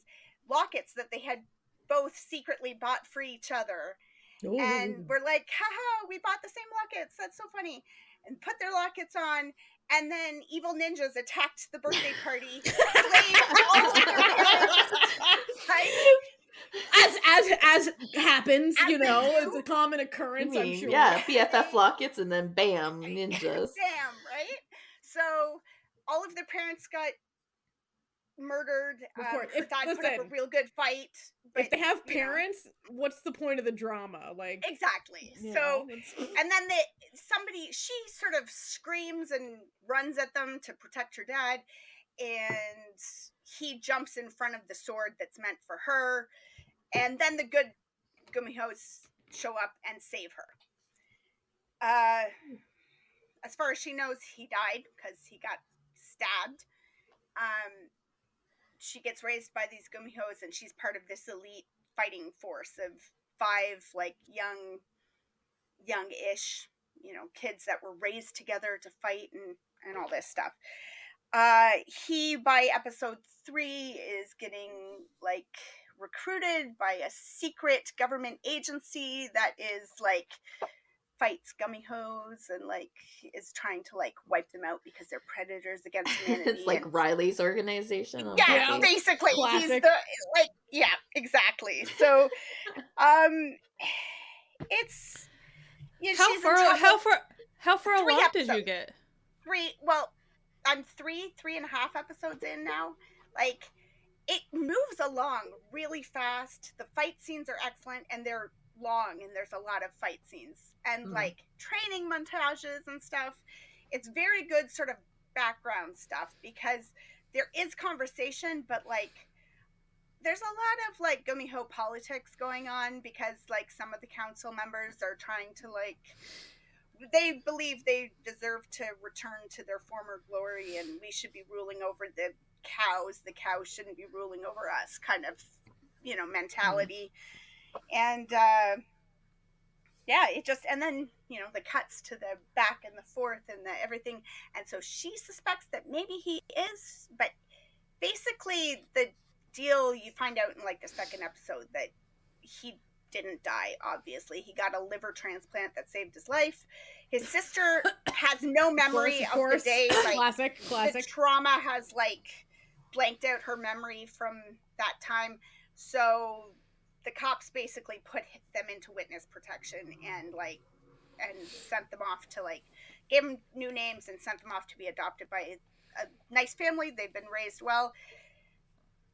lockets that they had both secretly bought for each other. Ooh. And we're like, haha, we bought the same lockets. That's so funny. And put their lockets on. And then evil ninjas attacked the birthday party, slayed all of their parents. Right? As as as happens, As you know, do. it's a common I occurrence. I'm mean, sure. yeah, BFF lockets and then bam, ninjas. Damn, right? So all of their parents got murdered. Of um, course. her If- dad put up a real good fight. If they have you know, parents, what's the point of the drama? Like, exactly. So know, and then they somebody she sort of screams and runs at them to protect her dad and he jumps in front of the sword that's meant for her and then the good gumihos show up and save her. Uh as far as she knows he died because he got stabbed. Um she gets raised by these gumihos and she's part of this elite fighting force of five like young young-ish you know kids that were raised together to fight and and all this stuff. Uh he by episode three is getting like recruited by a secret government agency that is like fights gumihos and like is trying to like wipe them out because they're predators against humanity it's like and- Riley's organization. on yeah, Buffy. basically he's the like yeah exactly so um it's yeah, How she's in far? How far? How far Three along did you get? three well i'm three three and a half episodes in now like it moves along really fast the fight scenes are excellent and they're long and there's a lot of fight scenes and Mhm. like training montages and stuff it's very good sort of background stuff because there is conversation but like there's a lot of like gumiho politics going on because like some of the council members are trying to like they believe they deserve to return to their former glory and we should be ruling over the cows the cows shouldn't be ruling over us kind of you know mentality. And uh yeah it just and then you know the cuts to the back and the forth and the everything. And so she suspects that maybe he is but basically the deal you find out in like the second episode that he didn't die obviously. He got a liver transplant that saved his life. His sister has no memory of of, course, the day like classic, the classic. trauma has like blanked out her memory from that time. So the cops basically put them into witness protection and like and sent them off to like gave them new names and sent them off to be adopted by a, nice family. They've been raised well.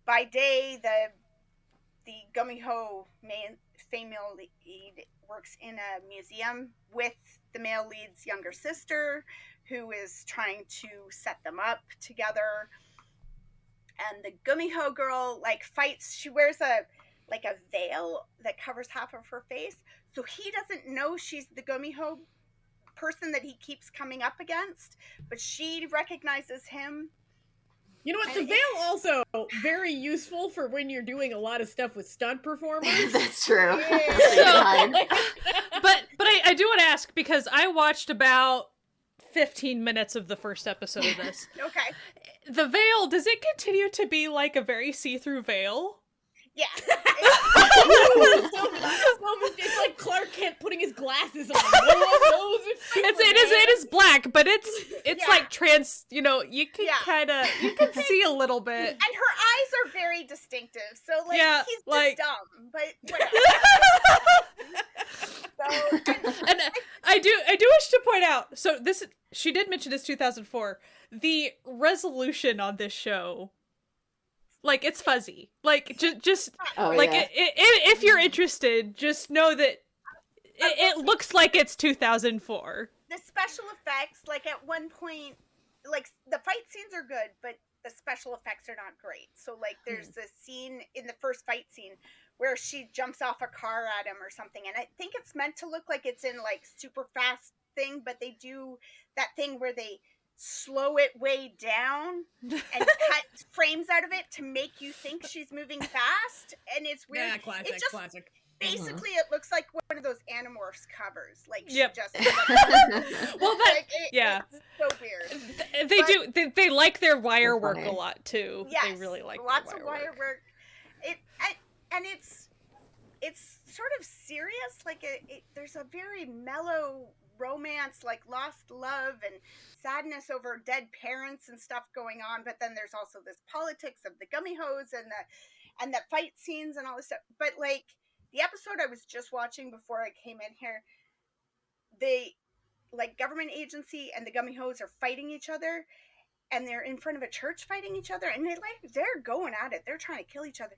By day the the gumiho main female lead works in a museum with the male lead's younger sister who is trying to set them up together and the gumiho girl like fights she wears a like a veil that covers half of her face so he doesn't know she's the gumiho person that he keeps coming up against but she recognizes him You know what? The veil also very useful for when you're doing a lot of stuff with stunt performers. That's true. Yeah. So- but but I, I do want to ask because I watched about 15 minutes of the first episode of this. okay the veil, does it continue to be like a very see-through veil? yeah it's, it's like Clark Kent putting his glasses on. No it's it is it is black, but it's it's Yeah. like trans. You know, you can Yeah. kind of you can see a little bit. and her eyes are very distinctive so like Yeah, he's like- dumb but so and and I do I do wish to point out. So this she did mention this 2004. The resolution on this show, like it's fuzzy. Like just just Oh like yeah. i i if you're interested, just know that it, it looks like it's 2004. the special effects like at one point like the fight scenes are good but the special effects are not great so like there's Hmm. a scene in the first fight scene where she jumps off a car at him or something and i think it's meant to look like it's in like super fast thing but they do that thing where they slow it way down and cut frames out of it to make you think she's moving fast and it's weird Yeah, classic, just- classic. Uh-huh. basically it looks like one of those animorphs covers like she Yep. just Well, that like, it- yeah. it's so weird th- they But- do they, they like their wire work a lot too. yes they really like their lots of wire work. work it and, and it's it's sort of serious. Like it, it, there's a very mellow romance, like lost love and sadness over dead parents and stuff going on. But then there's also this politics of the gumihos and the and the fight scenes and all this stuff. But like the episode I was just watching before I came in here, they like government agency and the gumihos are fighting each other and they're in front of a church fighting each other and they like they're going at it they're trying to kill each other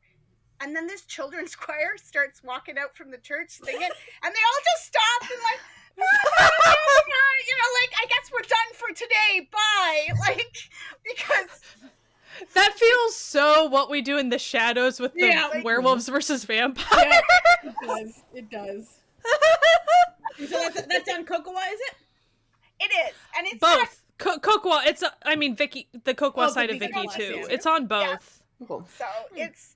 and then this children's choir starts walking out from the church singing and they all just stop and like you know like i guess we're done for today bye like because that feels so what we do in the shadows with the yeah, like, werewolves versus vampires. Yeah, it does. It does. so that's, that's on Kocowa, is it? It is, and it's both. Not... Kocowa, it's I mean Viki, the Kocowa oh, side of Viki too. Yeah. It's on both. Yeah. Cool. So it's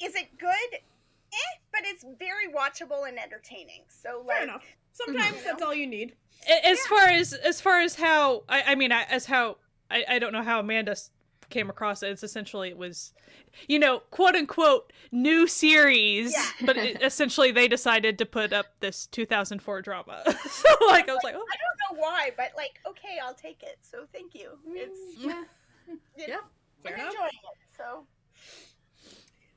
is it good? Eh, but it's very watchable and entertaining. So like, Fair enough. Sometimes mm-hmm. that's all you need. As yeah. far as as far as how I, I mean as how I, I don't know how Amanda came across it. It's essentially it was, you know, quote unquote new series, yeah. but it, essentially they decided to put up this 2004 drama. so like I was like, oh. I don't know why, but like okay, I'll take it. So thank you. It's yeah, yeah, I'm enjoying it. So.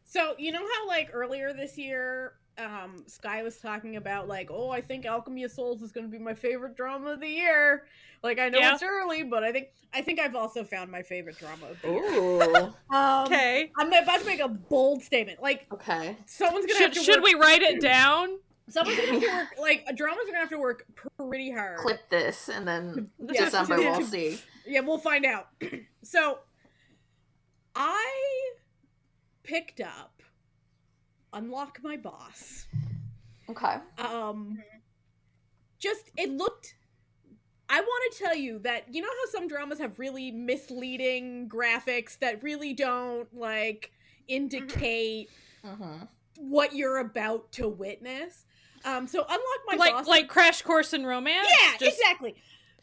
So you know how like earlier this year um Sky was talking about like, oh, I think Alchemy of Souls is going to be my favorite drama of the year. Like I know yeah. it's early, but I think I think I've also found my favorite drama of the year. um, okay, I'm about to make a bold statement. Like, okay, someone's gonna should, to should we write it down? Someone's gonna have to work like a drama's gonna have to work pretty hard. Clip this and then yeah. December we'll see. Yeah, we'll find out. so I picked up Unlock My Boss. Okay. Um just it looked I want to tell you that you know how some dramas have really misleading graphics that really don't like indicate uh-huh. what you're about to witness. Um, so unlock my like boss, like Crash Course in Romance. Yeah, just... exactly.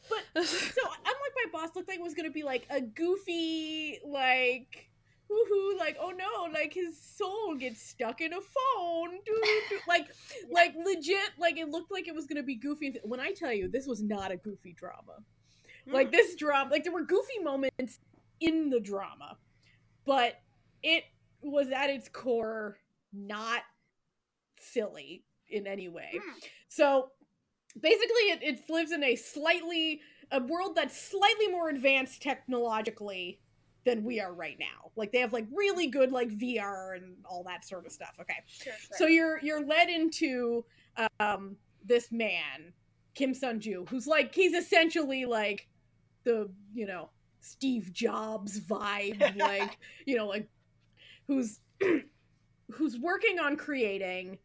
But so unlock my boss looked like it was gonna be like a goofy like woohoo, like, oh no, like his soul gets stuck in a phone. like, like legit, like it looked like it was gonna be goofy. When I tell you, this was not a goofy drama. Mm. Like this drama, like there were goofy moments in the drama, but it was at its core not silly in any way. Mm. So basically, it, it lives in a slightly a world that's slightly more advanced technologically than we are right now. Like they have like really good like VR and all that sort of stuff. Okay. Sure, sure. So you're you're led into um this man, Kim Sun Ju, who's like he's essentially like the, you know, Steve Jobs vibe, like, you know, like who's who's working on creating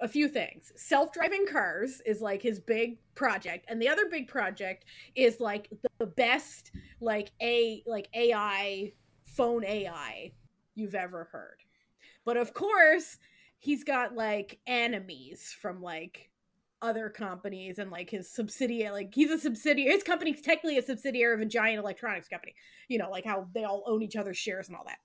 a few things. Self-driving cars is like his big project, and the other big project is like the best like a like AI phone AI you've ever heard. But of course, he's got like enemies from like other companies and like his subsidiary like he's a subsidiary his company's technically a subsidiary of a giant electronics company you know like how they all own each other's shares and all that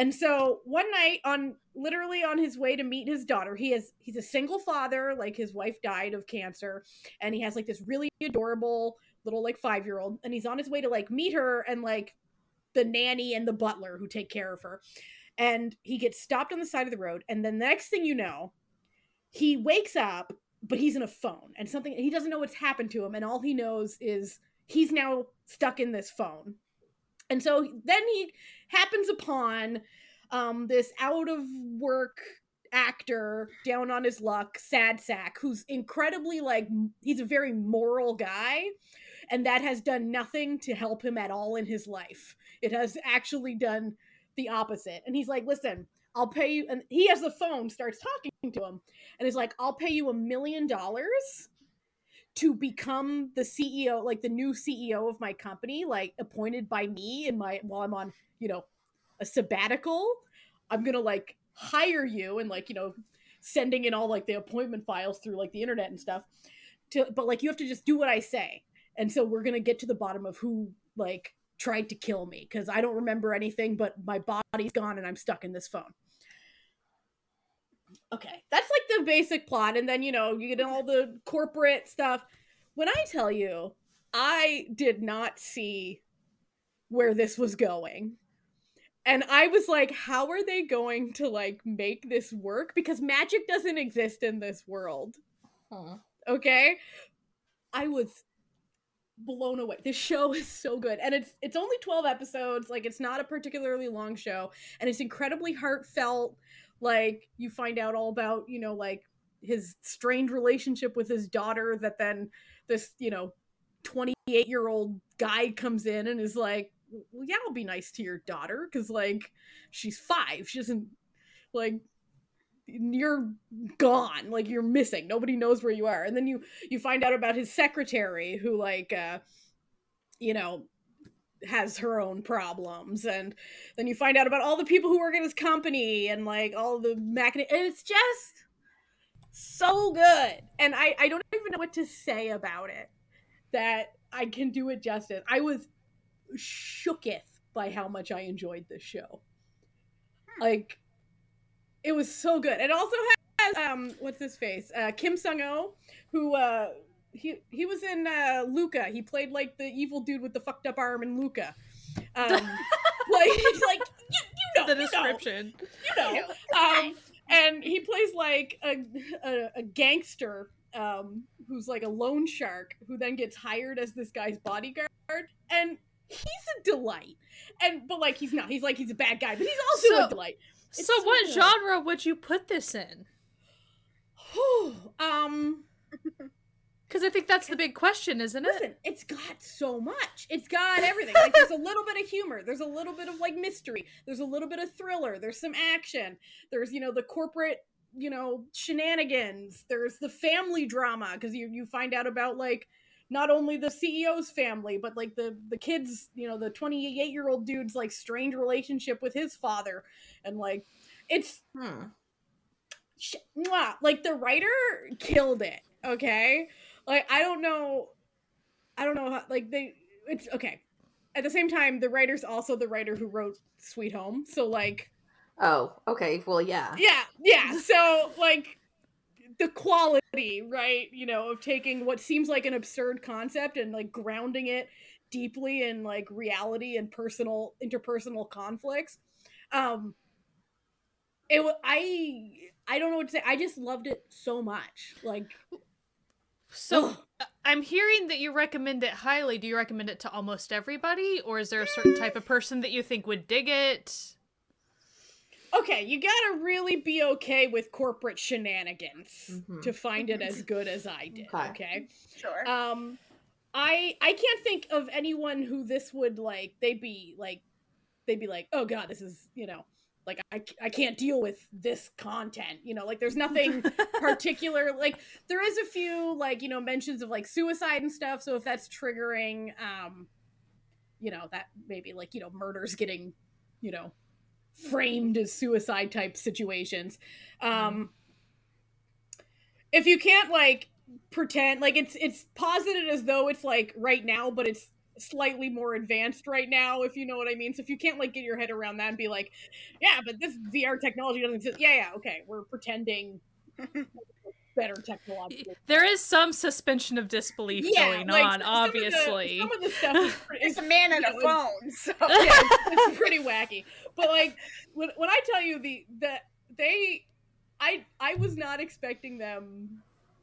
and so one night on literally on his way to meet his daughter, he is he's a single father, like his wife died of cancer, and he has like this really adorable little like 5-year-old and he's on his way to like meet her and like the nanny and the butler who take care of her. And he gets stopped on the side of the road and the next thing you know, he wakes up but he's in a phone and something he doesn't know what's happened to him and all he knows is he's now stuck in this phone and so then he happens upon um, this out of work actor down on his luck, sad sack, who's incredibly like he's a very moral guy, and that has done nothing to help him at all in his life. It has actually done the opposite. And he's like, listen, I'll pay you and he has the phone, starts talking to him, and he's like, I'll pay you a million dollars to become the CEO, like the new CEO of my company, like appointed by me in my while I'm on, you know, a sabbatical. I'm gonna like hire you and like, you know, sending in all like the appointment files through like the internet and stuff. To but like you have to just do what I say. And so we're gonna get to the bottom of who like tried to kill me because I don't remember anything, but my body's gone and I'm stuck in this phone. Okay, that's like the basic plot, and then you know you get all the corporate stuff. When I tell you, I did not see where this was going. And I was like, how are they going to like make this work? Because magic doesn't exist in this world. Huh. Okay? I was blown away. This show is so good. And it's it's only 12 episodes. Like it's not a particularly long show and it's incredibly heartfelt. Like you find out all about, you know, like his strained relationship with his daughter that then this, you know, 28 year old guy comes in and is like, well, yeah, I'll be nice to your daughter because, like, she's five. She doesn't, like, you're gone. Like you're missing. Nobody knows where you are. And then you you find out about his secretary who like uh you know has her own problems and then you find out about all the people who work at his company and like all the machina and it's just so good and i i don't even know what to say about it that i can do it justice i was shooketh by how much i enjoyed this show like it was so good. It also has um what's his face? Uh Kim Sung Oh, who uh he he was in uh Luca. He played like the evil dude with the fucked up arm in Luca. Um like he's like you, you know the you know, description. you know. Um and he plays like a, a, a gangster um who's like a loan shark who then gets hired as this guy's bodyguard and he's a delight. And but like he's not. He's like he's a bad guy, but he's also So- a delight. It's so, so what good. genre would you put this in? um Because I think that's the big question, isn't it? listen it's got so much. It's got everything. Like there's a little bit of humor. There's a little bit of like mystery. There's a little bit of thriller. There's some action. There's you know the corporate you know shenanigans. There's the family drama because you you find out about like not only the CEO's family but like the the kids you know the 28 year old dude's like strange relationship with his father. And like it's Hmm. sh- mwah, like the writer killed it okay like i don't know i don't know how like they it's okay at the same time the writer's also the writer who wrote sweet home so like Oh, okay. Well, yeah. yeah yeah so like the quality right you know of taking what seems like an absurd concept and like grounding it deeply in like reality and personal interpersonal conflicts um it i i don't know what to say i just loved it so much like So uh, I'm hearing that you recommend it highly. Do you recommend it to almost everybody, or is there a certain type of person that you think would dig it? okay you gotta really be okay with corporate shenanigans Mhm. to find it as good as i did Okay. okay Sure. um i i can't think of anyone who this would like they'd be like they'd be like oh god this is you know like i, I can't deal with this content you know like there's nothing particular like there is a few like you know mentions of like suicide and stuff so if that's triggering um you know that maybe like you know murders getting you know framed as suicide type situations um if you can't like pretend like it's it's posited as though it's like right now but it's slightly more advanced right now if you know what i mean so if you can't like get your head around that and be like yeah but this vr technology doesn't exist yeah yeah okay we're pretending better technological There is some suspension of disbelief going like, on, some of the- obviously. some of the stuff is pretty, It's a man and a know, phone. So yeah, it's, it's pretty wacky. But like when when I tell you the that they, I I was not expecting them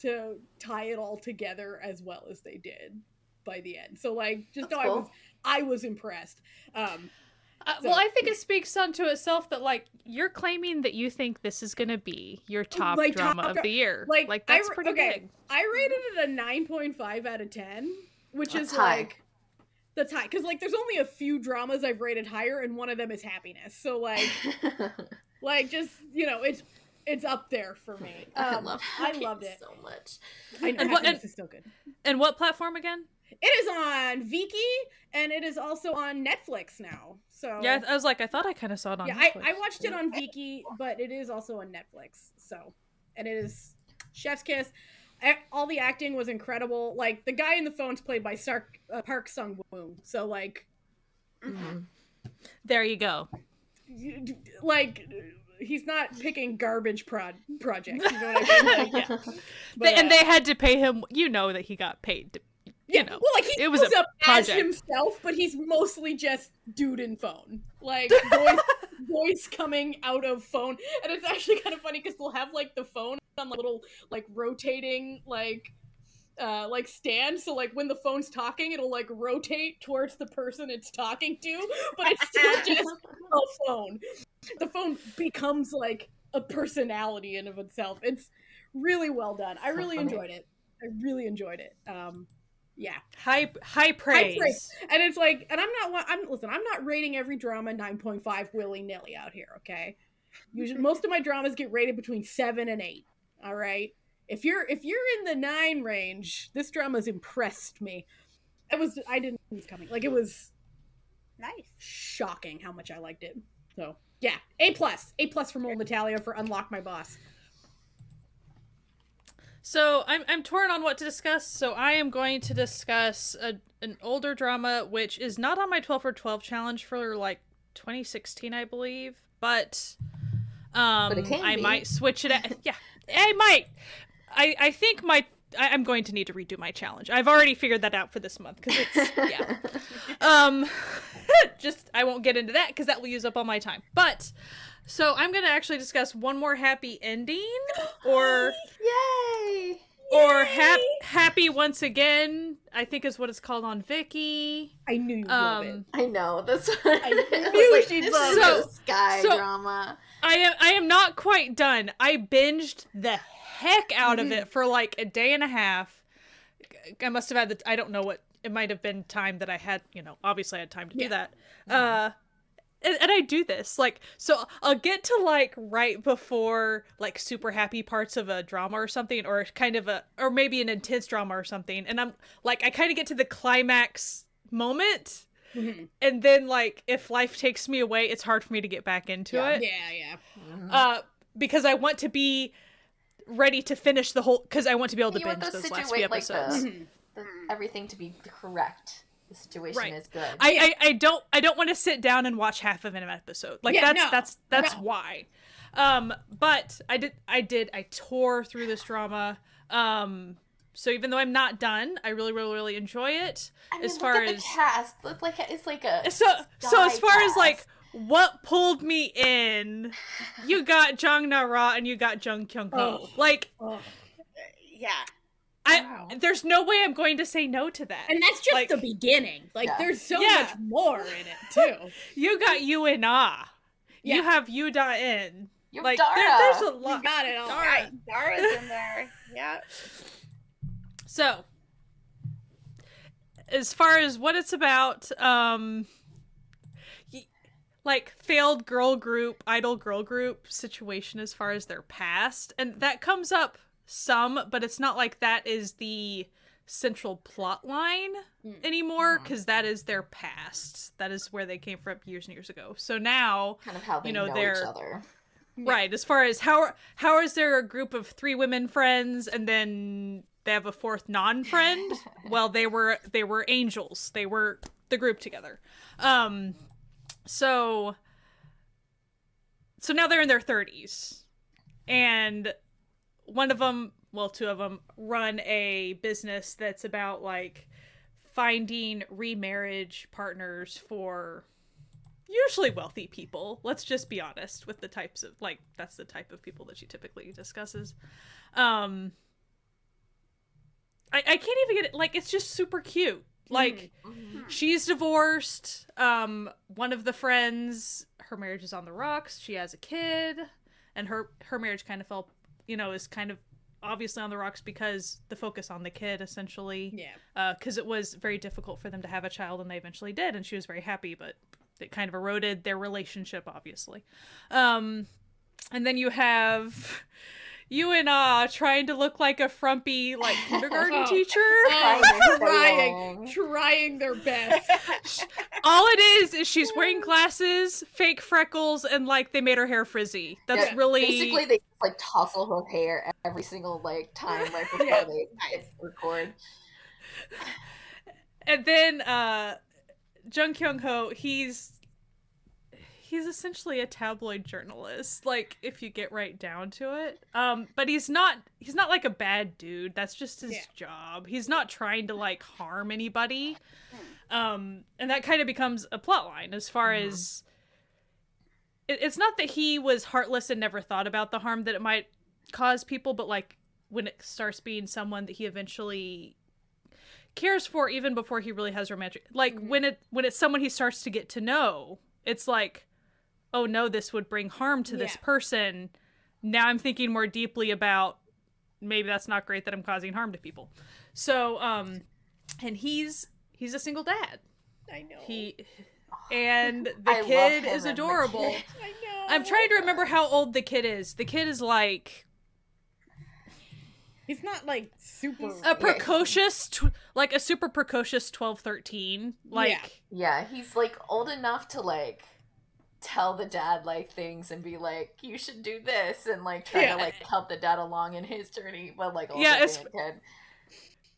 to tie it all together as well as they did by the end. So like just know That's I was I was impressed. Um, Uh, So- well, I think it speaks unto itself that like you're claiming that you think this is going to be your top Like, drama top of the year. like, Like, that's re- pretty okay. big. I rated it a nine point five out of ten, which That's is high. like that's high because like there's only a few dramas I've rated higher, and one of them is Happiness. So like like just you know it's it's up there for me. I Um, love I loved it. so much. I know And what- Happiness is so good. And what platform again? It is on Viki and it is also on Netflix now. So Yeah, I, I was like, I thought I kind of saw it on. yeah, I, Netflix. I watched it on Viki, but it is also on Netflix. So and it is Chef's Kiss. A- All the acting was incredible. Like the guy in the phone's played by Sark, uh, Park Sung Woong. So like, Mhm. There you go. like he's not picking garbage prod projects. You know what I mean? Like, yeah. but, They- and uh, they had to pay him. You know that he got paid. To, you yeah, know, well, like he it was a up as himself, but he's mostly just dude in phone, like voice, voice coming out of phone, and it's actually kind of funny because they'll have like the phone on like little like rotating like uh like stand. So like when the phone's talking it'll like rotate towards the person it's talking to but it's still just a phone. The phone becomes like a personality in of itself. It's really well done. I really enjoyed it. I really enjoyed it. Um yeah. High high praise. praise. and it's like and i'm not i'm listen i'm not rating every drama 9.5 willy-nilly out here okay? Usually most of my dramas get rated between 7 and 8 all right? If you're if you're in the 9 range this drama's impressed me. It was i didn't see it coming. Like it was Nice. shocking how much i liked it. So yeah a plus. A plus from old natalia for unlock my boss So I'm I'm torn on what to discuss. So I am going to discuss a, an older drama which is not on my 12 for 12 challenge for like 2016, I believe, but um But I be. might switch it. At, yeah, I might. I I think my I, I'm going to need to redo my challenge. I've already figured that out for this month because it's yeah. Um, just I won't get into that because that will use up all my time. But so I'm gonna actually discuss one more happy ending, or Yay! or hap- happy once again. I think is what it's called on Viki. i knew you'd love it Um, I know this one. I was knew like, she'd love is it. a sky So- drama. I am I am not quite done. I binged the heck out of it for like a day and a half. I must have had the I don't know what it might have been time that I had, you know, obviously I had time to Yeah. do that. Uh and, and I do this like so I'll get to like right before like super happy parts of a drama or something or kind of a or maybe an intense drama or something and I'm like I kind of get to the climax moment Mhm. and then like if life takes me away it's hard for me to get back into Yeah. it yeah yeah Mhm. uh because I want to be ready to finish the whole because I want to be able to You want binge those those last situa- few like the- episodes. Mhm. The- everything to be correct. The situation Right. is good. I, I I don't I don't want to sit down and watch half of an episode. Like Yeah, that's no, that's that's no. why. Um but I did I did I tore through this drama. Um so even though I'm not done, I really really really enjoy it. I mean, as look far at the as- cast, it's like a, it's like a So so as far as like cast. What pulled me in, you got Jung Na Ra and you got Jung Kyung Ho. Oh. Like Oh. Yeah. I Wow. there's no way I'm going to say no to that. And that's just Like- the beginning. Like Yeah. there's so Yeah. much more in it too. You got you and ah. Yeah. You have Yoo Da In. You're Like Dara. there, there's a You lot. got it all. Dara. Right. Dara's in there. Yeah. So, as far as what it's about, um, y- like failed girl group, idol girl group situation as far as their past, and that comes up some, but it's not like that is the central plot line Mm. anymore because that is their past. That is where they came from years and years ago. So now kind of how they you know, know, they're- each other. Right, as far as how how is there a group of three women friends and then they have a fourth non-friend? well, they were they were angels. They were the group together. Um so so now they're in their 30s. And one of them, well, two of them run a business that's about like finding remarriage partners for usually wealthy people. Let's just be honest with the types of like that's the type of people that she typically discusses. Um I, I can't even get it like it's just super cute. Like Mhm. she's divorced. Um one of the friends, her marriage is on the rocks. She has a kid and her her marriage kind of fell, you know, is kind of obviously on the rocks because the focus on the kid essentially Yeah. because it was very difficult for them to have a child and they eventually did and she was very happy but it kind of eroded their relationship obviously um and then you have you and uh trying to look like a frumpy like kindergarten Oh. teacher Oh, Trying. trying, trying their best. all it is is she's wearing glasses fake freckles and like they made her hair frizzy that's Yeah, really Basically, they just, like tousle her hair every single like time right before Yeah. they like, record. and then uh Jung Kyung Ho, he's he's essentially a tabloid journalist like if you get right down to it. Um but he's not he's not like a bad dude. That's just his Yeah. job. He's not trying to like harm anybody. Um and that kind of becomes a plot line as far as it, it's not that he was heartless and never thought about the harm that it might cause people but like when it starts being someone that he eventually cares for even before he really has romantic like Mm-hmm. when it when it's someone he starts to get to know it's like oh no this would bring harm to this person now i'm thinking more deeply about maybe that's not great that i'm causing harm to people so um and he's he's a single dad I know. he and the I kid is adorable kid. I know. i'm trying to remember how old the kid is the kid is like He's not like super. a precocious tw- like a super precocious 12 13 like Yeah, he's like old enough to like tell the dad like things and be like, "You should do this," and like try Yeah. to like help the dad along in his journey. But like, also Yeah, it's- being kid.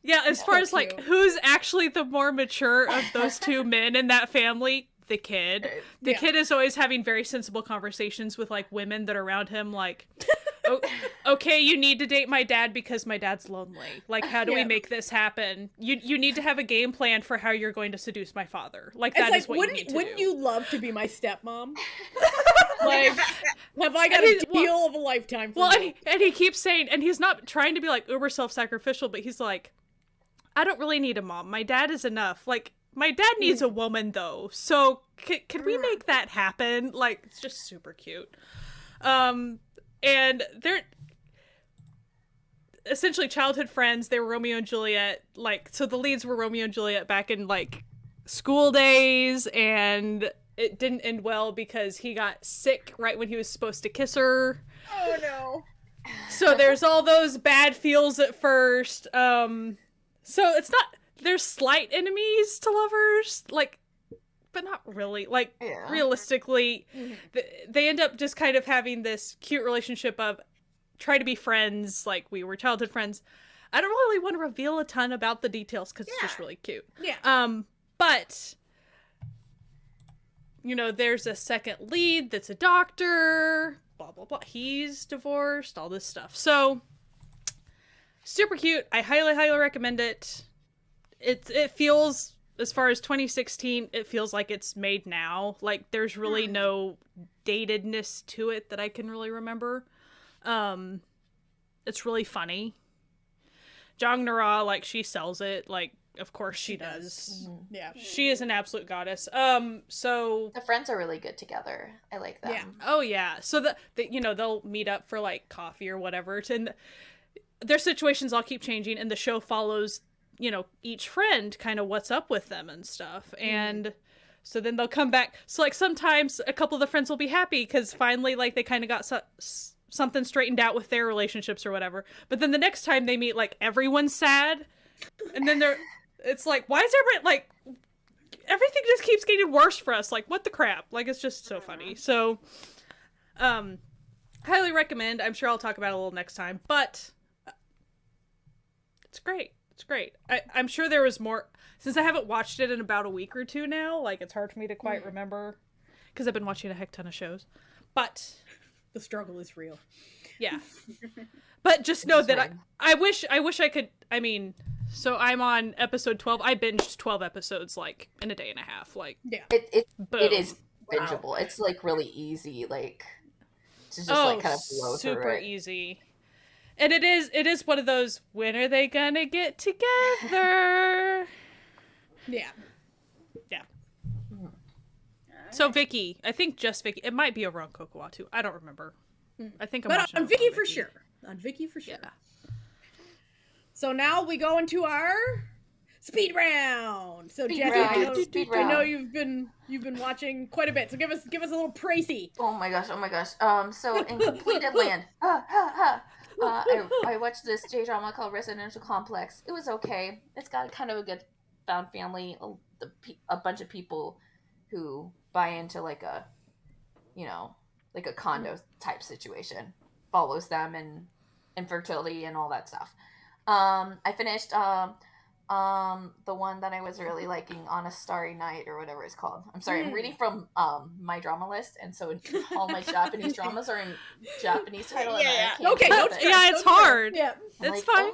Yeah, as far as like who's actually the more mature of those two men in that family, the kid. The Yeah. kid is always having very sensible conversations with like women that are around him like "O- okay, you need to date my dad because my dad's lonely. Like how do we make this happen? You you need to have a game plan for how you're going to seduce my father. Like It's that like, is what you wouldn't need to wouldn't do. you love to be my stepmom? like, have I got a deal well- of a lifetime? For Well, and he, and he keeps saying, and he's not trying to be like uber self sacrificial, but he's like, I don't really need a mom. My dad is enough. Like, my dad needs a woman, though. So, c- could we make that happen? Like, it's just super cute. Um, and they're essentially childhood friends. They were Romeo and Juliet. Like, so the leads were Romeo and Juliet back in like school days, and it didn't end well because he got sick right when he was supposed to kiss her. Oh no. So there's all those bad feels at first. Um so it's not there's slight enemies to lovers like but not really. Like Yeah. realistically Mhm. th- they end up just kind of having this cute relationship of try to be friends like we were childhood friends. I don't really want to reveal a ton about the details cuz it's just really cute. yeah. Um, but you know, there's a second lead that's a doctor, blah blah blah. He's divorced, all this stuff. So super cute. I highly, highly recommend it. It's it feels as far as 2016, it feels like it's made now. Like there's really Hmm. no datedness to it that I can really remember. Um, it's really funny. Jong Nara, like she sells it. Like of course she, She does. does. Mhm. Yeah. She is an absolute goddess. Um, so The friends are really good together. I like them. Yeah. oh yeah, so the, the you know they'll meet up for like coffee or whatever. To, and their situations all keep changing, and the show follows you know each friend kind of what's up with them and stuff, and so then they'll come back. So like sometimes a couple of the friends will be happy because finally like they kind of got so- something straightened out with their relationships or whatever. But then the next time they meet, like everyone's sad, and then they're it's like why is everybody like everything just keeps getting worse for us like what the crap? Like it's just so funny. So um highly recommend. I'm sure i'll talk about it a little next time but uh, it's great it's great I, i'm sure there was more since i haven't watched it in about a week or two now like it's hard for me to quite mm. remember because i've been watching a heck ton of shows but The struggle is real. yeah but just know that I. I wish i wish i could i mean so i'm on episode 12 i binged 12 episodes like in a day and a half like Yeah. It it boom. it is Wow. bingeable. It's like really easy, like to just oh like kind of blow super through it. easy and it is it is one of those when are they gonna get together Yeah. Yeah. So Viki i think just Viki it might be over on Kocowa too i don't remember i think i'm But watching on it over Viki for sure. On Viki for sure. yeah So now we go into our speed round. So Speed Jesse, I know, speed I know you've been you've been watching quite a bit. So give us give us a little pricey. Oh my gosh! Oh my gosh! Um, so in completed land, ha, ha, uh, I I watched this J drama called Residential Complex. It was okay. It's got kind of a good found family. A, a bunch of people who buy into like a, you know, like a condo type situation. Follows them and infertility and all that stuff. Um, I finished um, Um, the one that I was really liking on a starry night or whatever it's called. I'm sorry, I'm reading from um my drama list, and so all my Japanese dramas are in Japanese title. and Yeah, Okay, no it. Yeah, it's stress. hard. Yeah. I'm It's like, fine.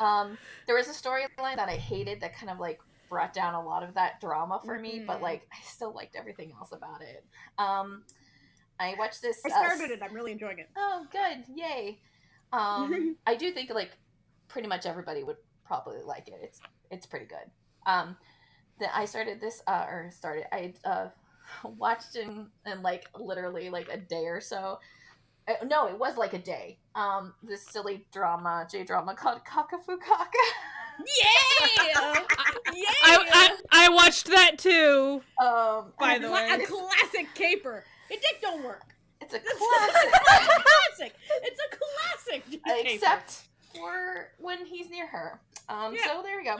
"Uh." Um, there was a storyline that I hated that kind of like brought down a lot of that drama for me, but Mhm. like I still liked everything else about it. Um, I watched this. I uh, started it. I'm really enjoying it. Oh, good! Yay! Um, I do think like pretty much everybody would probably like it. It's it's pretty good. Um, that I started this uh, or started I uh watched in in like literally like a day or so. Uh, no, it was like a day. Um, this silly drama, J drama called Kakafukaka. Yeah! yeah! I, I I watched that too. Um, By the cla- way. a classic caper. It dick don't work. it's a It's classic. a classic. It's a classic. dick caper. except for when he's near her. Um, Yeah. so there we go.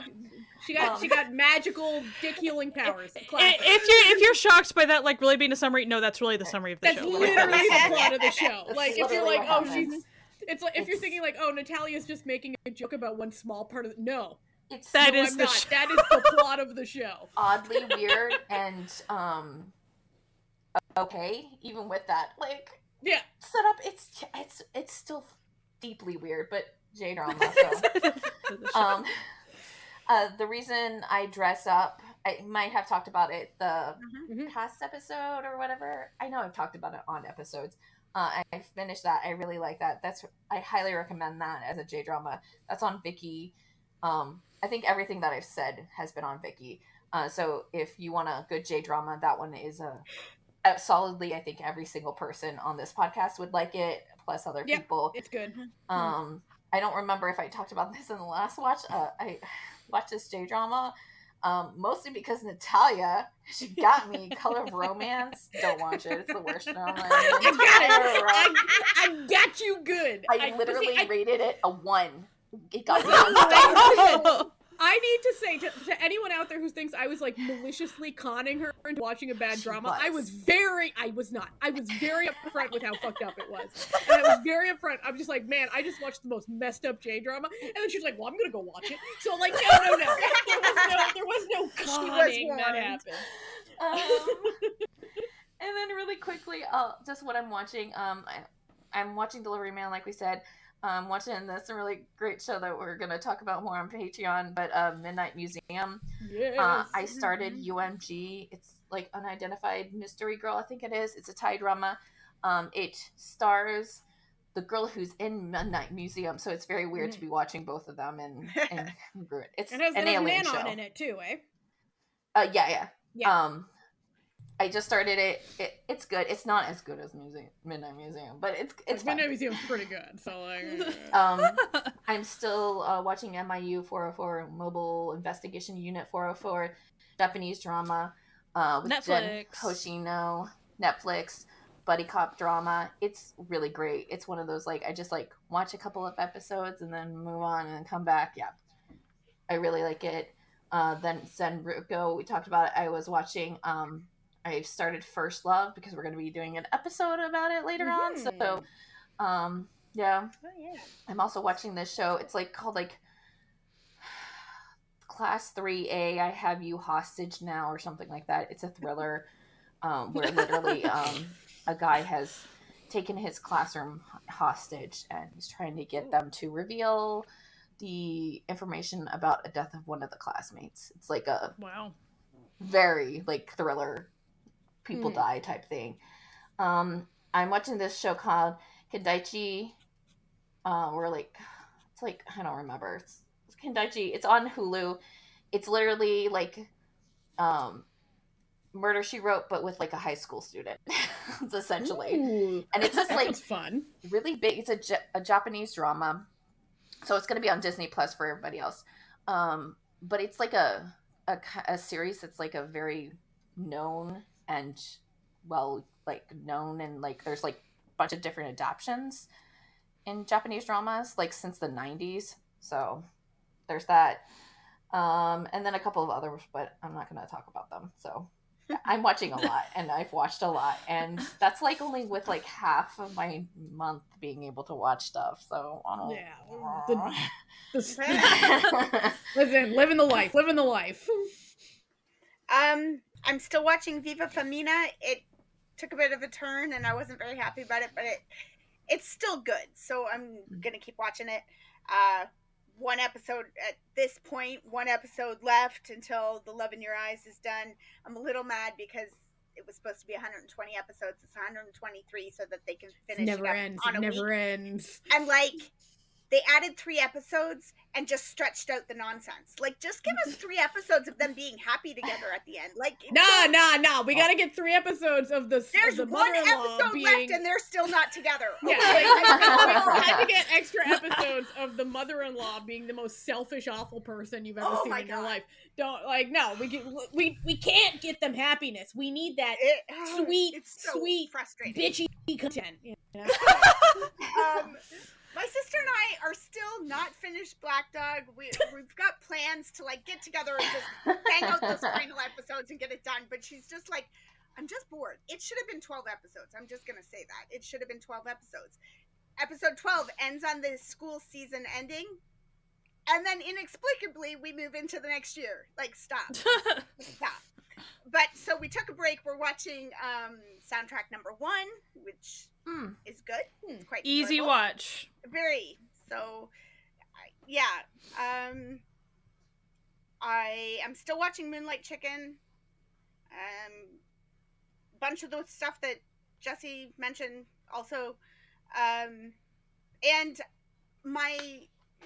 she got um, she got magical dick healing powers. I- Classic. If you're if you're shocked by that, like really being a summary, no, that's really the summary of the That's show. That's literally the plot of the show. That's Like if you're like, oh, happens. she's. It's like if you're thinking like, oh, Natalia's just making a joke about one small part of the. No, It's That no, is I'm the not. show. That is the plot of the show. oddly weird and um okay even with that like Yeah. setup it's it's it's still deeply weird but j drama so um uh the reason i dress up i might have talked about it the Mhm. past episode or whatever i know i've talked about it on episodes uh, I finished that. I really like that. That's I highly recommend that as a J drama. That's on Viki. Um, I think everything that I've said has been on Viki. Uh, so if you want a good J drama, that one is a, solidly. I think every single person on this podcast would like it, plus other Yep. people. It's good. Um, I don't remember if I talked about this in the last watch. Uh, I watched this J drama, um, mostly because Natalia she got me Color of Romance. Don't watch it; it's the worst drama. I got it. I, I got you good. I literally see, I, rated it a one. It got me No on way. stars. I need to say to, to anyone out there who thinks I was like maliciously conning her into watching a bad She drama, I was. was very, I was not. I was very upfront with how fucked up it was, and I was very upfront. I'm just like, man, I just watched the most messed up J drama, and then she's like, well, I'm gonna go watch it. So I'm like, no, no, no, there was no, there was no was conning that happened. Um, and then really quickly, uh, just what I'm watching. Um, I, I'm watching Delivery Man, like we said. I'm watching this really great show that we're gonna talk about more on Patreon. But uh, Midnight Museum. Yes. Uh, I started UMG. It's like unidentified mystery girl. I think it is. It's a Thai drama. Um, it stars the girl who's in Midnight Museum, so it's very weird to be watching both of them and and congruent. It's It has, an alien Manon show. in it too, eh? Uh, yeah, yeah, Yeah. Um, I just started it. it. It's good. It's not as good as Museum Midnight Museum, but it's it's fun. Midnight Museum's pretty good. So like, Um, I'm still uh, watching MIU 404 Mobile Investigation Unit 404 Japanese drama uh, with Netflix. Hoshino Netflix buddy cop drama. It's really great. It's one of those like I just like watch a couple of episodes and then move on and then come back. Yeah, I really like it. Uh, then Zenruko, we talked about it. I was watching. Um, I started First Love because we're going to be doing an episode about it later on. So, Mhm. um, yeah, oh, yeah. I'm also watching this show. It's like called like Class 3A I Have You Hostage Now or something like that. It's a thriller um, where literally um, a guy has taken his classroom hostage and he's trying to get them to reveal the information about a death of one of the classmates. It's like a wow. very like thriller people Hmm. die type thing um i'm watching this show called Kindaichi uh we're like it's like i don't remember it's, it's Kindaichi it's on hulu it's literally like um murder she wrote but with like a high school student it's essentially Ooh, and it's just like fun. really big. It's a, a Japanese drama, so it's going to be on Disney Plus for everybody else. Um, but it's like a, a a series that's like a very known and well like known and like there's like a bunch of different adaptations in Japanese dramas like since the 90s. So there's that. Um, and then a couple of others, but I'm not going to talk about them. So I'm watching a lot and I've watched a lot and that's like only with like half of my month being able to watch stuff. So I don't Yeah. The- the- listen, living the life, living the life. Um, I'm still watching Viva Femina. It took a bit of a turn, and I wasn't very happy about it, but it it's still good. So I'm gonna keep watching it. Uh, one episode at this point, one episode left until The Love in Your Eyes is done. I'm a little mad because it was supposed to be 120 episodes. It's 123, so that they can finish never it ends. on a never week. ends. And like, they added three episodes and just stretched out the nonsense. Like, just give us three episodes of them being happy together at the end. Like, Nah, don't- nah, nah. We gotta get three episodes of the, There's of the one episode being. left and they're still not together. yeah, okay? like, we had to get extra episodes of the mother-in-law being the most selfish, awful person you've ever Oh seen in your life. Don't like no. We get we we can't get them happiness. We need that It- Sweet, so sweet frustrating. bitchy content. You know? um, my sister and I are still not finished Black Dog. We we've got plans to like get together and just bang out those final episodes and get it done. But she's just like, I'm just bored. It should have been 12 episodes. I'm just gonna say that it should have been 12 episodes. Episode 12 ends on the school season ending, and then inexplicably we move into the next year. Like, stop, stop. But so we took a break. We're watching um, soundtrack number one, which Hmm. is good. Hmm. It's quite Easy enjoyable. watch. Very. So, yeah. Um, I am still watching Moonlight Chicken. Um, bunch of the stuff that Jesse mentioned also. Um, and my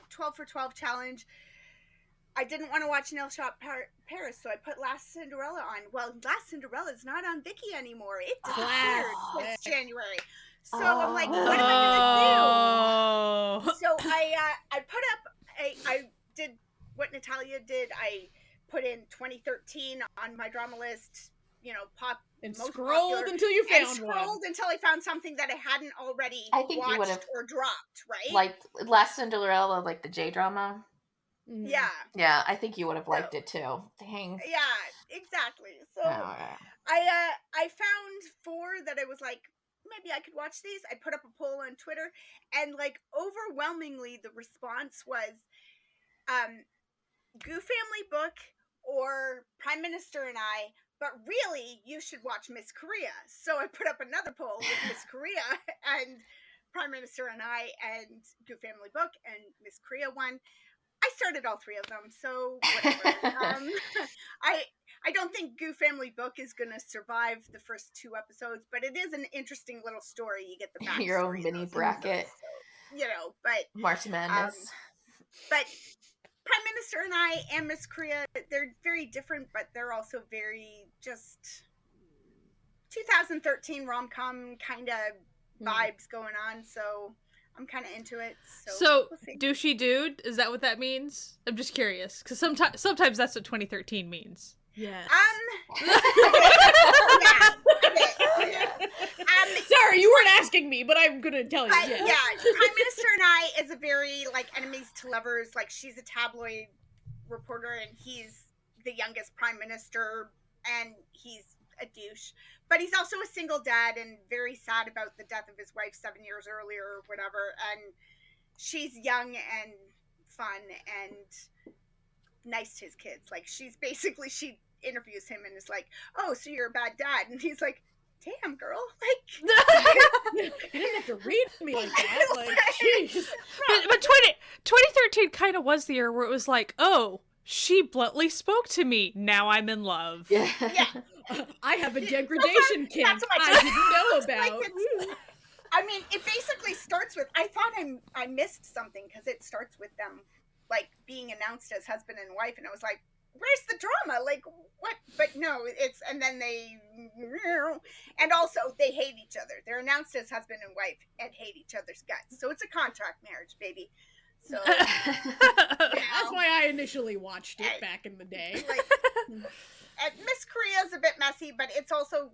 12 for 12 challenge. I didn't want to watch Nail Shop Par- Paris, so I put Last Cinderella on. Well, Last Cinderella is not on Viki anymore. It disappeared Classic. since January. So I'm like, what am I Oh. gonna do? So I uh, I put up a I did what Natalia did. I put in 2013 on my drama list. You know, pop And Most scrolled popular- until you found and scrolled one. until I found something that I hadn't already I think you watched would've- or dropped. Right? like Last Cinderella, like the J drama. Mhm. yeah, Yeah, I think you would have liked it too. Dang. yeah, exactly. So Oh, yeah. I uh I found four that I was like maybe I could watch these. I put up a poll on Twitter and like overwhelmingly the response was um Gu Family Book or Prime Minister and I, but really you should watch Miss Korea. So I put up another poll with Miss Korea and Prime Minister and I and Gu Family Book and Miss Korea won. I started all three of them, so whatever. um, I I don't think Gu Family Book is gonna survive the first two episodes, but it is an interesting little story. You get the backstory Your own mini bracket. so, you know. But March Madness. but Prime Minister and I and Miss Korea, they're very different, but they're also very just 2013 rom com kind of Hmm. vibes going on. So I'm kind of into it. So, So, we'll douchey dude, is that what that means? I'm just curious because sometimes sometimes that's what 2013 means. Yes. um, yeah, okay, okay. Um, Sorry, you weren't asking me, but I'm gonna tell you. But yeah. yeah, Prime Minister and I is a very like enemies to lovers. Like she's a tabloid reporter and he's the youngest prime minister and he's a douche. But he's also a single dad and very sad about the death of his wife seven years earlier or whatever. And she's young and fun and nice to his kids. Like she's basically she interviews him and is like, "Oh, so you're a bad dad?" And he's like, "Damn, girl, like." You didn't have to read me like that. Like, jeez. But, but 20, 2013 kind of was the year where it was like, oh, she bluntly spoke to me. Now I'm in love. yeah. Yeah. I have a degradation kink that's what I didn't know about. it's- I mean, it basically starts with. I thought I I missed something because it starts with them like being announced as husband and wife, and I was like, "Where's the drama? Like, what?" But no, it's and then they, and also they hate each other. They're announced as husband and wife and hate each other's guts. So it's a contract marriage, baby. So That's why I initially watched it back in the day. like, and Miss Korea's a bit messy, but it's also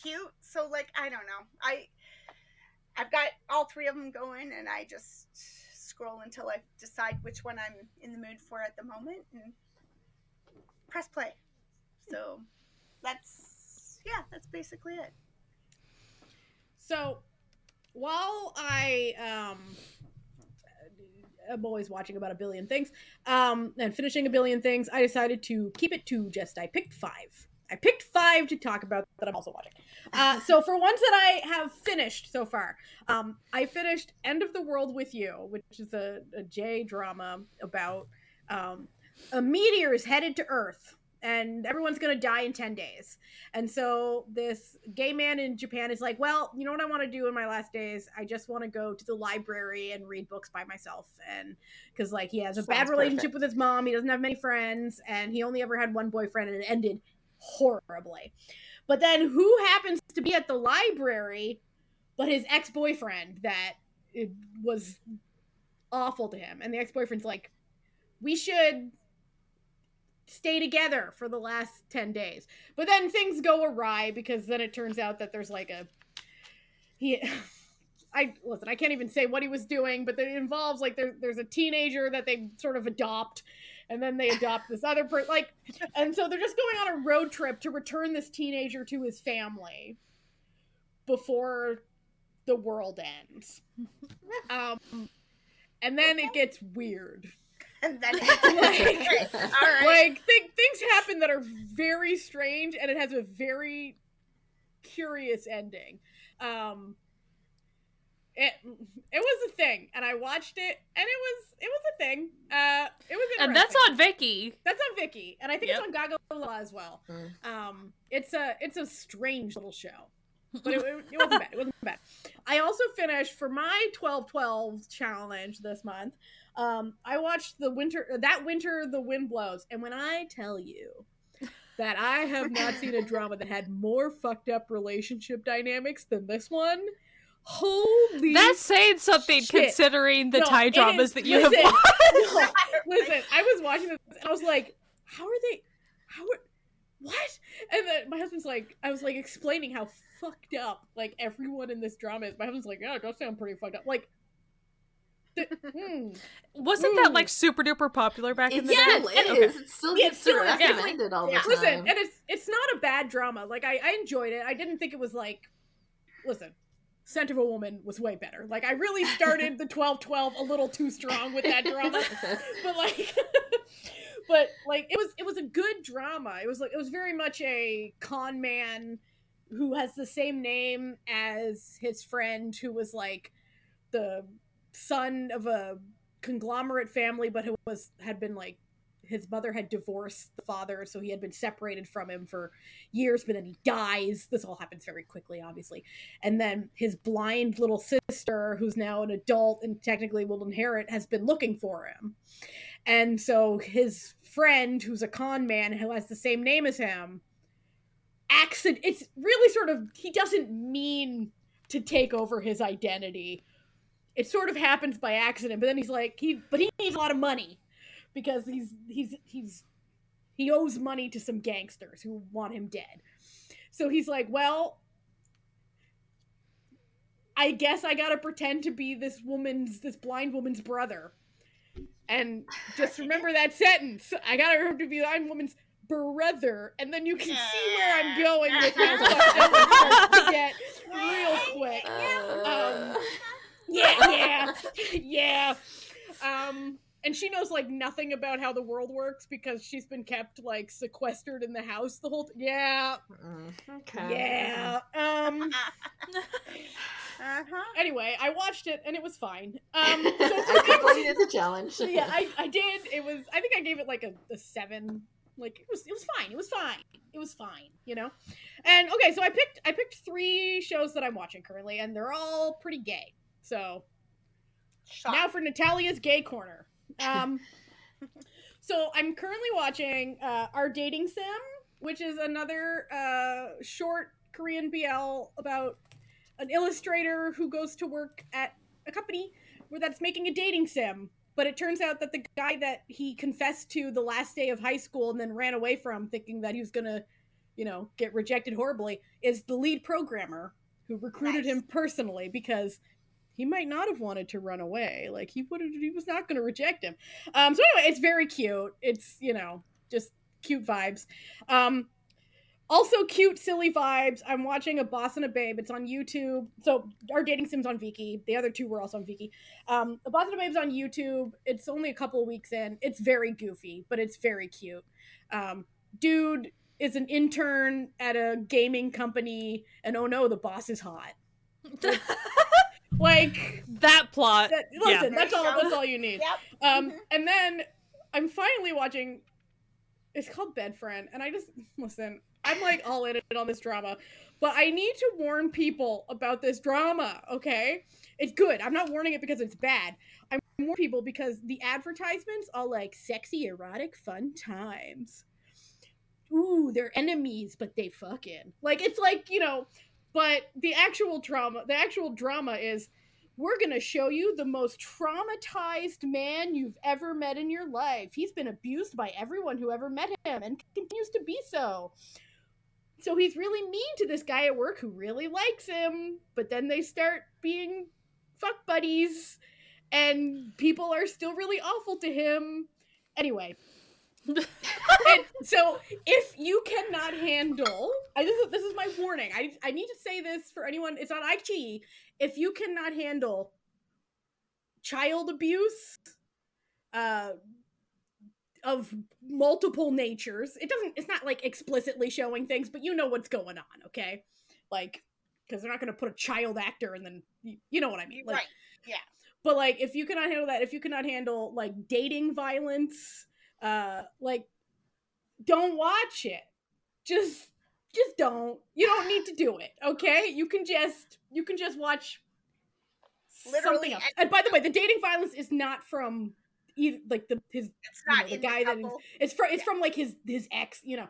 cute. So like, I don't know. I I've got all three of them going, and I just scroll until I decide which one I'm in the mood for at the moment, and press play. So that's yeah, that's basically it. So, while I um am always watching about a billion things, um, and finishing a billion things, I decided to keep it to just I picked five. I picked five to talk about that I'm also watching. Uh, so for ones that I have finished so far, um, I finished End of the World with You, which is a, a J drama about um, a meteor is headed to Earth and everyone's gonna die in 10 days. And so this gay man in japan is like well you know what i want to do in my last days? I just want to go to the library and read books by myself. And because like he has a Sounds bad relationship perfect. with his mom he doesn't have many friends and he only ever had one boyfriend and it ended horribly. But then who happens to be at the library but his ex-boyfriend that it was awful to him? And the ex-boyfriend's like we should stay together for the last 10 days. But then things go awry because then it turns out that there's like a he I listen, I can't even say what he was doing, but it involves like there, there's a teenager that they sort of adopt and then they adopt this other person like and so they're just going on a road trip to return this teenager to his family before the world ends. Um and then it gets weird And then Like- all right. like th- things happen that are very strange and it has a very curious ending um it it was a thing and i watched it and it was it was a thing uh it was And that's on Viki. that's on Viki, and I think Yep. it's on Gaga Law as well. Mm. Um, it's a it's a strange little show, but it, it, it wasn't bad. It wasn't bad. I also finished for my twelve twelve challenge this month. Um, I watched the winter that winter the wind blows, and when I tell you that I have not seen a drama that had more fucked up relationship dynamics than this one, holy That's saying something Shit. considering the No, Thai dramas is- that you have watched. no, listen, I was watching this and I was like, how are they how are what? And then my husband's like I was like explaining how fucked up like everyone in this drama is. My husband's like, Yeah, it does sound pretty fucked up. Like. Wasn't that Mm. like super duper popular back in the Yeah, day? still is. okay. It still Yeah, gets it still is, yeah. recommended all the Yeah. time. Listen, and it's it's not a bad drama. Like I, I enjoyed it. I didn't think it was like listen, Scent of a Woman was way better. Like I really started the twelve twelve a little too strong with that drama. but like but like it was it was a good drama it was like it was very much a con man who has the same name as his friend who was like the son of a conglomerate family but who was had been like his mother had divorced the father so he had been separated from him for years but then he dies. This all happens very quickly obviously. And then his blind little sister who's now an adult and technically will inherit has been looking for him. And so his friend, who's a con man who has the same name as him, accident it's really sort of he doesn't mean to take over his identity. It sort of happens by accident, but then he's like he but he needs a lot of money because he's he's he's he owes money to some gangsters who want him dead. So he's like, well, I guess I gotta pretend to be this woman's, this blind woman's brother. And just remember that sentence. I gotta remember to be the blind woman's brother. And then you can see where I'm going with how fucked up it to get real quick. Uh, Yeah, yeah, yeah. Um, and she knows like nothing about how the world works because she's been kept like sequestered in the house the whole. T- yeah, mm, okay. yeah. Um. Uh-huh. Anyway, I watched it and it was fine. Um. So I completed the challenge. Yeah, I, I did. It was. I think I gave it like a, a seven. Like it was. It was fine. It was fine. It was fine. You know. And okay, so I picked. I picked three shows that I'm watching currently, and they're all pretty gay. So now for Natalia's gay corner. Um. so I'm currently watching uh, our dating sim, which is another uh, short Korean BL about an illustrator who goes to work at a company where that's making a dating sim. But it turns out that the guy that he confessed to the last day of high school and then ran away from, thinking that he was gonna, you know, get rejected horribly, is the lead programmer who recruited Nice. him personally because he might not have wanted to run away. Like he would have, he was not going to reject him. Um, so anyway, it's very cute. It's you know just cute vibes. Um, also cute, silly vibes. I'm watching a boss and a babe. It's on YouTube. So our dating sims on Viki. The other two were also on Viki. Um, a boss and a babe's on YouTube. It's only a couple of weeks in. It's very goofy, but it's very cute. Um, dude is an intern at a gaming company, and oh no, the boss is hot. like that plot. that, yeah. listen, that's all. That's all you need. Yep. Um, Mhm. and then I'm finally watching. It's called Bed Friend, and I just listen. I'm like all in it on this drama, but I need to warn people about this drama. Okay, it's good. I'm not warning it because it's bad. I'm warning people because the advertisements are like sexy, erotic, fun times. Ooh, they're enemies, but they fucking like it's like you know. But the actual drama, the actual drama is we're going to show you the most traumatized man you've ever met in your life. He's been abused by everyone who ever met him and continues to be so. So he's really mean to this guy at work who really likes him, but then they start being fuck buddies and people are still really awful to him. Anyway, so if you cannot handle I, this, is, this is my warning I, I need to say this for anyone it's on iQIYI if you cannot handle child abuse uh of multiple natures it doesn't it's not like explicitly showing things but you know what's going on okay like because they're not going to put a child actor and then you, you know what i mean like right. Yeah. But like if you cannot handle that if you cannot handle like dating violence uh like don't watch it. Just just don't. You don't need to do it okay? You can just you can just watch something Literally, else. and- by the way the dating violence is not from either like the his It's you know, the guy the that is- it's from it's Yeah. from like his his ex you know.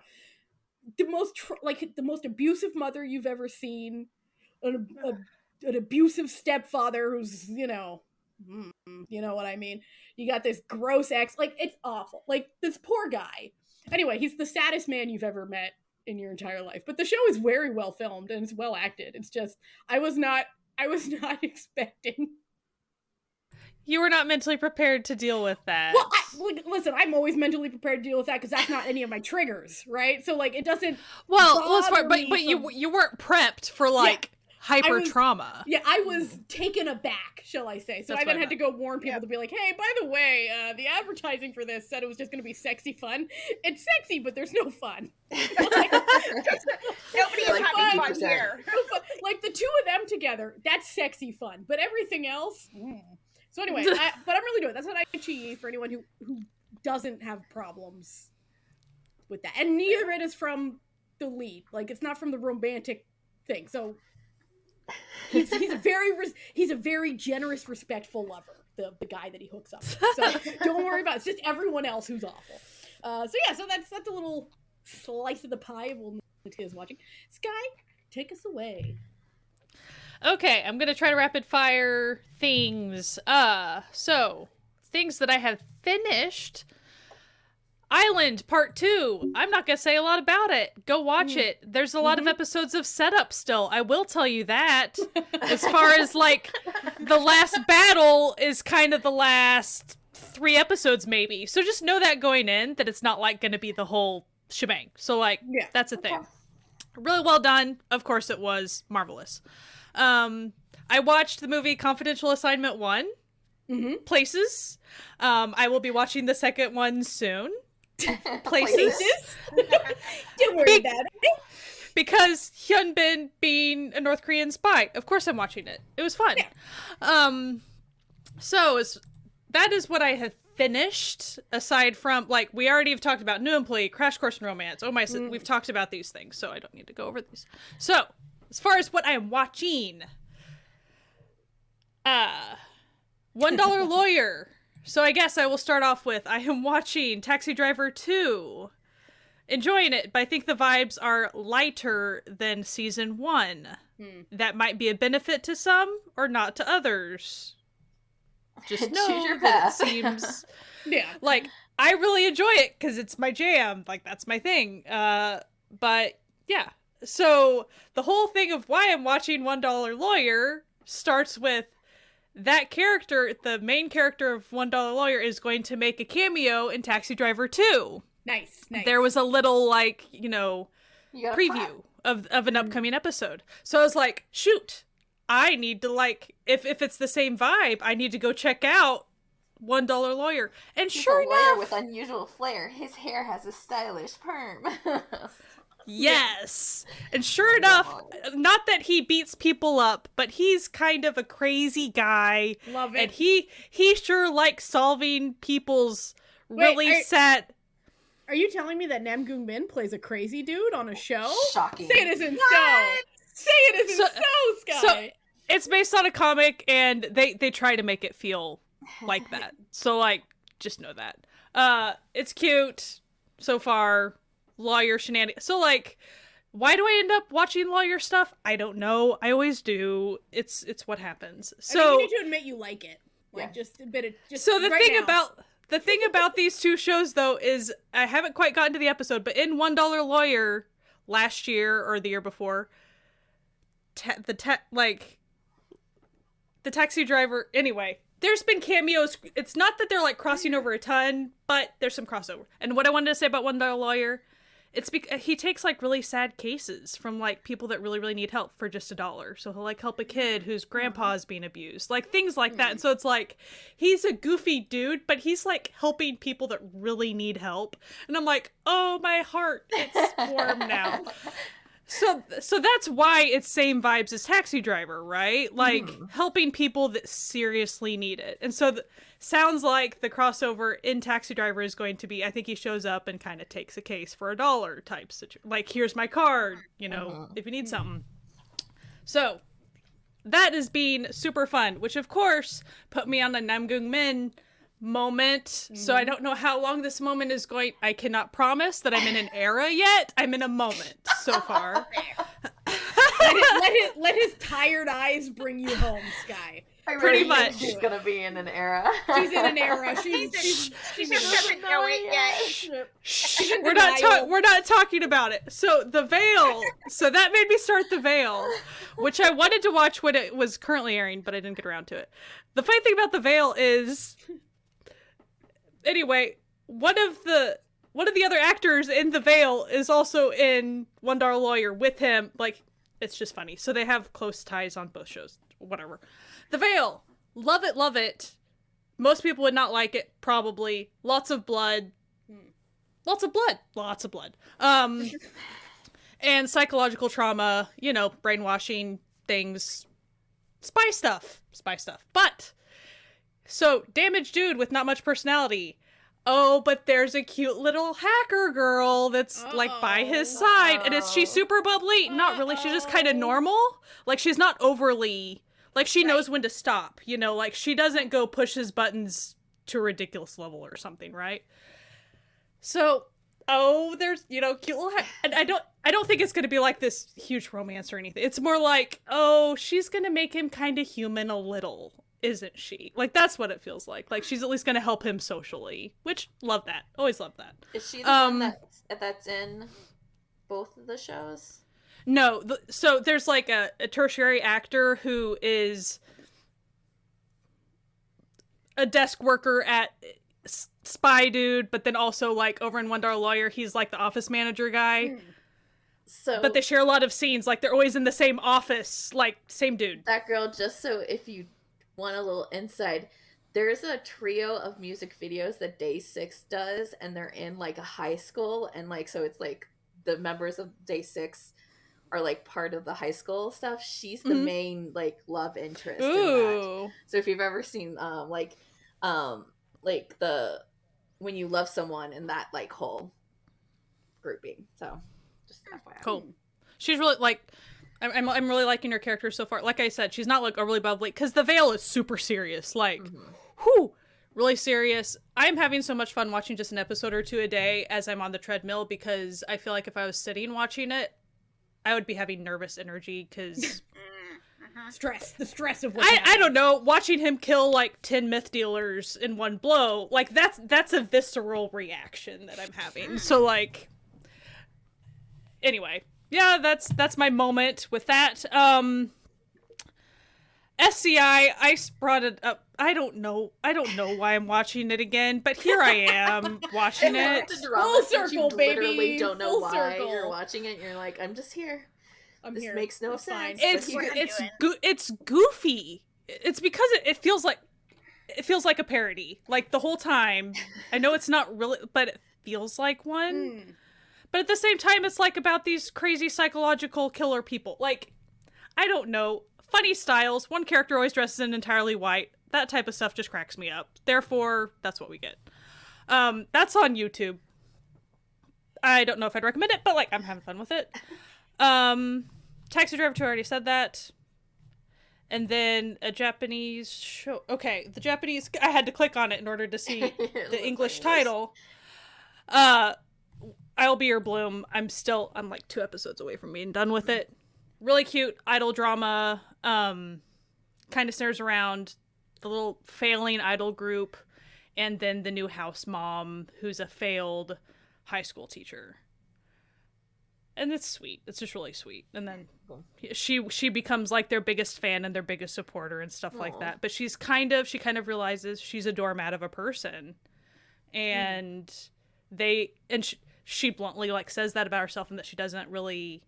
The most tr- like the most abusive mother you've ever seen an, a, an abusive stepfather who's you know mm, you know what i mean? You got this gross ex like it's awful. Like this poor guy. Anyway he's the saddest man you've ever met in your entire life but the show is very well filmed and it's well acted. It's just i was not i was not expecting. You were not mentally prepared to deal with that. well I, listen i'm always mentally prepared to deal with that because that's not any of my triggers right? So like it doesn't well, but but you from- you weren't prepped for like hyper was- trauma. Yeah, I was taken aback, shall I say. So That's I then what I had to go warn people Yep. to be like, hey, by the way, uh, the advertising for this said it was just going to be sexy fun. It's sexy, but there's no fun. Nobody is Like having fun here. Like the two of them together, that's sexy fun. But everything else. mm. So anyway, I, but I'm really doing it. That's what I achieve for anyone who who doesn't have problems with that, and neither it is from the lead. Like it's not from the romantic thing. So he's he's a very res- he's a very generous, respectful lover. The the guy that he hooks up. With. So don't worry about it. It's just everyone else who's awful. Uh, so yeah, so that's that's a little slice of the pie of what is watching. Sky, take us away. Okay, I'm gonna try to rapid fire things. Uh, so things that I have finished. Island Part Two. I'm not gonna say a lot about it. Go watch Mm. it. There's a lot Mhm. of episodes of setup still. I will tell you that. as far as like the last battle is kind of the last three episodes, maybe. So just know that going in that it's not like gonna be the whole shebang. So like Yeah. that's a thing. Really well done. Of course it was marvelous. Um I watched the movie Confidential Assignment 1, Mm-hmm. Places. Um I will be watching the second one soon. Places. Don't worry Big- about it. because Hyunbin being a North Korean spy. Of course I'm watching it. It was fun. Yeah. Um so is that is what I have finished aside from like we already have talked about new employee, crash course in romance. Oh my Mm. we've talked about these things, so I don't need to go over these. So, as far as what I am watching, uh One Dollar Lawyer. So I guess I will start off with I am watching Taxi Driver 2 enjoying it, but I think the vibes are lighter than season one. Hmm. That might be a benefit to some or not to others. Just Choose know your that it seems Yeah. like I really enjoy it because it's my jam. Like that's my thing. Uh, but yeah. So the whole thing of why I'm watching One Dollar Lawyer starts with that character, the main character of One Dollar Lawyer, is going to make a cameo in Taxi Driver 2 Nice. Nice. there was a little like you know preview of of an upcoming episode. So I was like, shoot, I need to like if if it's the same vibe, I need to go check out One Dollar Lawyer. And He's sure a lawyer enough, with unusual flair. His hair has a stylish perm. yes. And sure enough, not that he beats people up, but he's kind of a crazy guy. Love it. And he he sure likes solving people's Wait, really are- sad Are you telling me that Nam Goong Min plays a crazy dude on a show? Shocking. Say it isn't so. Say it isn't So- so, so- it's based on a comic and they they try to make it feel like that. So like just know that. Uh it's cute so far. Lawyer shenanigans. So like why do I end up watching lawyer stuff? I don't know. I always do. It's it's what happens. I So mean, you need to admit you like it. Like Yeah. just a bit of just so the right thing now. about the thing about these two shows though is I haven't quite gotten to the episode, but in One Dollar Lawyer last year or the year before, ta- the ta- like the taxi driver. Anyway, there's been cameos. It's not that they're like crossing over a ton, but there's some crossover. And what I wanted to say about One Dollar Lawyer, it's because he takes like really sad cases from like people that really really need help for just a dollar. So he'll like help a kid whose grandpa's being abused, like things like that. And so it's like he's a goofy dude, but he's like helping people that really need help. And I'm like, oh my heart, it's warm now. So so that's why it's same vibes as Taxi Driver, right? Like hmm. helping people that seriously need it. And so th- sounds like the crossover in Taxi Driver is going to be I think he shows up and kind of takes a case for a dollar type situation. Like here's my card, you know, Mhm. if you need something. So that is being super fun, which of course put me on a Namgung Min moment. So I don't know how long this moment is going. I cannot promise that I'm in an era yet. I'm in a moment so far. let, his, let, his, let his tired eyes bring you home, Sky. I Pretty really think much. She's gonna be in an era. She's in an era. She's she's, She she's, just doesn't know it yet. Shh, in we're not denial. ta- we're not talking about it. So the veil. So that made me start the veil, which I wanted to watch when it was currently airing, but I didn't get around to it. The funny thing about the veil is, anyway, one of the one of the other actors in the veil is also in One Dollar Lawyer with him. Like it's just funny. So they have close ties on both shows. Whatever. The veil. Love it. Love it. Most people would not like it. Probably. Lots of blood. Lots of blood. Lots of blood. Um and psychological trauma you know brainwashing things. Spy stuff. Spy stuff. But so damaged dude with not much personality. Oh but there's a cute little hacker girl that's like by his Uh-oh. side and is she super bubbly. Not really. She's just kind of normal. Like she's not overly like she knows when to stop you know like she doesn't go push his buttons to a ridiculous level or something right so, oh, there's you know cute little, and I don't, I don't think it's gonna be like this huge romance or anything. It's more like, oh, she's gonna make him kind of human a little, isn't she? Like that's what it feels like. Like she's at least gonna help him socially, which love that. Always love that. Is she the Um, one that's, that's in both of the shows? No, th- so there's like a, a tertiary actor who is a desk worker at S- Spy Dude, but then also like over in One Dollar Lawyer, he's like the office manager guy. Hmm. So, but they share a lot of scenes like they're always in the same office like same dude that girl, just so if you want a little inside, there's a trio of music videos that Day Six does, and they're in like a high school, and like so it's like the members of Day Six are like part of the high school stuff. She's the Mhm. main like love interest. In that. So if you've ever seen um like um like the when you love someone in that like whole grouping. So just FYI. cool she's really like I'm, I'm, I'm really liking her character so far like i said she's not like overly bubbly because the veil is super serious like Mhm. whew really serious i'm having so much fun watching just an episode or two a day as i'm on the treadmill because i feel like if i was sitting watching it i would be having nervous energy because Mm, mhm. stress. The stress of what I, I don't know watching him kill like 10 myth dealers in one blow like that's that's a visceral reaction that i'm having so like anyway yeah that's that's my moment with that um sci i s- brought it up I don't know. I don't know why I'm watching it again, but here I am watching it. The drama Full that you circle, literally baby. don't know Full why circle. you're watching it. You're like, I'm just here. I'm This here. makes no It's sense. It's here What I I'm am. it's go- it's goofy. It's because it, it feels like it feels like a parody. Like the whole time. I know it's not really, but it feels like one. Mm. But at the same time, it's like about these crazy psychological killer people. Like, I don't know. Funny styles. One character always dresses in entirely white. That type of stuff just cracks me up. Therefore, that's what we get. Um, that's on YouTube. I don't know if I'd recommend it, but like I'm having fun with it. Um, Taxi Driver 2 I already said that. And then a Japanese show. Okay, the Japanese. I had to click on it in order to see the English title. Uh, I'll be your bloom. I'm still. I'm like two episodes away from being done with it. Really cute idol drama. Um, kind of centers around the little failing idol group, and then the new house mom who's a failed high school teacher. And it's sweet. It's just really sweet. And then she she becomes like their biggest fan and their biggest supporter and stuff like that. But she's kind of she kind of realizes she's a doormat of a person, and they and she, she bluntly like says that about herself and that she doesn't really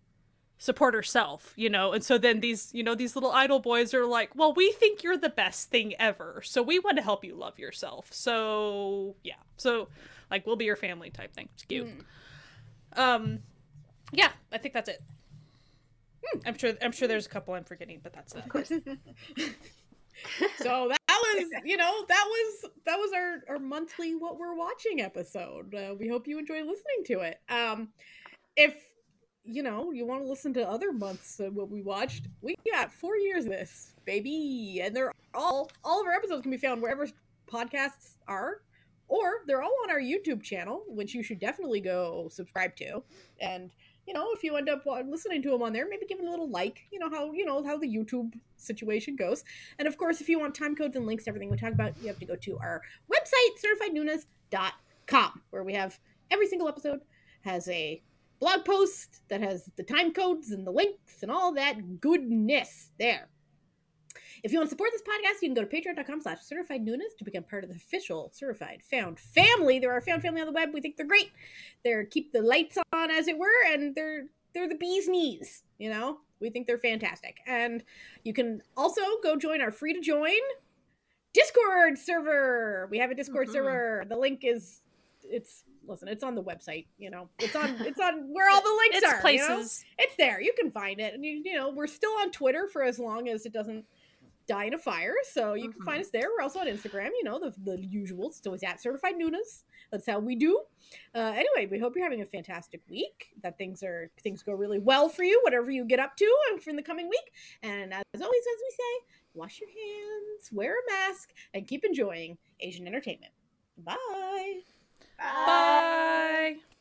support herself, you know. And so then these you know these little idol boys are like, well, we think you're the best thing ever, so we want to help you love yourself. So yeah, so like we'll be your family type thing. It's cute. Um, yeah, I think that's it. I'm sure. I'm sure there's a couple I'm forgetting, but that's that. Of course. So that was, you know, that was that was our our monthly what we're watching episode. Uh, we hope you enjoy listening to it. Um, if you know you want to listen to other months of what we watched, we got four years of this, baby, and they're all all of our episodes can be found wherever podcasts are, or they're all on our YouTube channel, which you should definitely go subscribe to, and you know, if you end up listening to them on there, maybe give them a little like. You know how you know how the YouTube situation goes. And of course, if you want time codes and links to everything we talk about, you have to go to our website, certifiednoonas.com, where we have every single episode has a blog post that has the time codes and the links and all that goodness there. If you want to support this podcast, you can go to patreon.com slash certified Noonas to become part of the official certified found family. There are found family on the web. We think they're great. They're keep the lights on, as it were, and they're they're the bee's knees, you know? We think they're fantastic. And you can also go join our free to join Discord server. We have a Discord Mhm. server. The link is it's listen, it's on the website, you know. It's on it's on where all the links It's are. you know? places. it's there. You can find it. And you, you know, we're still on Twitter for as long as it doesn't die in a fire. So you can find us there. We're also on Instagram, you know, the, the usuals. It's always at certified Noonas. That's how we do. Uh, anyway, we hope you're having a fantastic week. That things are things go really well for you, whatever you get up to and for in the coming week. And as always, as we say, wash your hands, wear a mask, and keep enjoying Asian entertainment. Bye. Bye. Bye.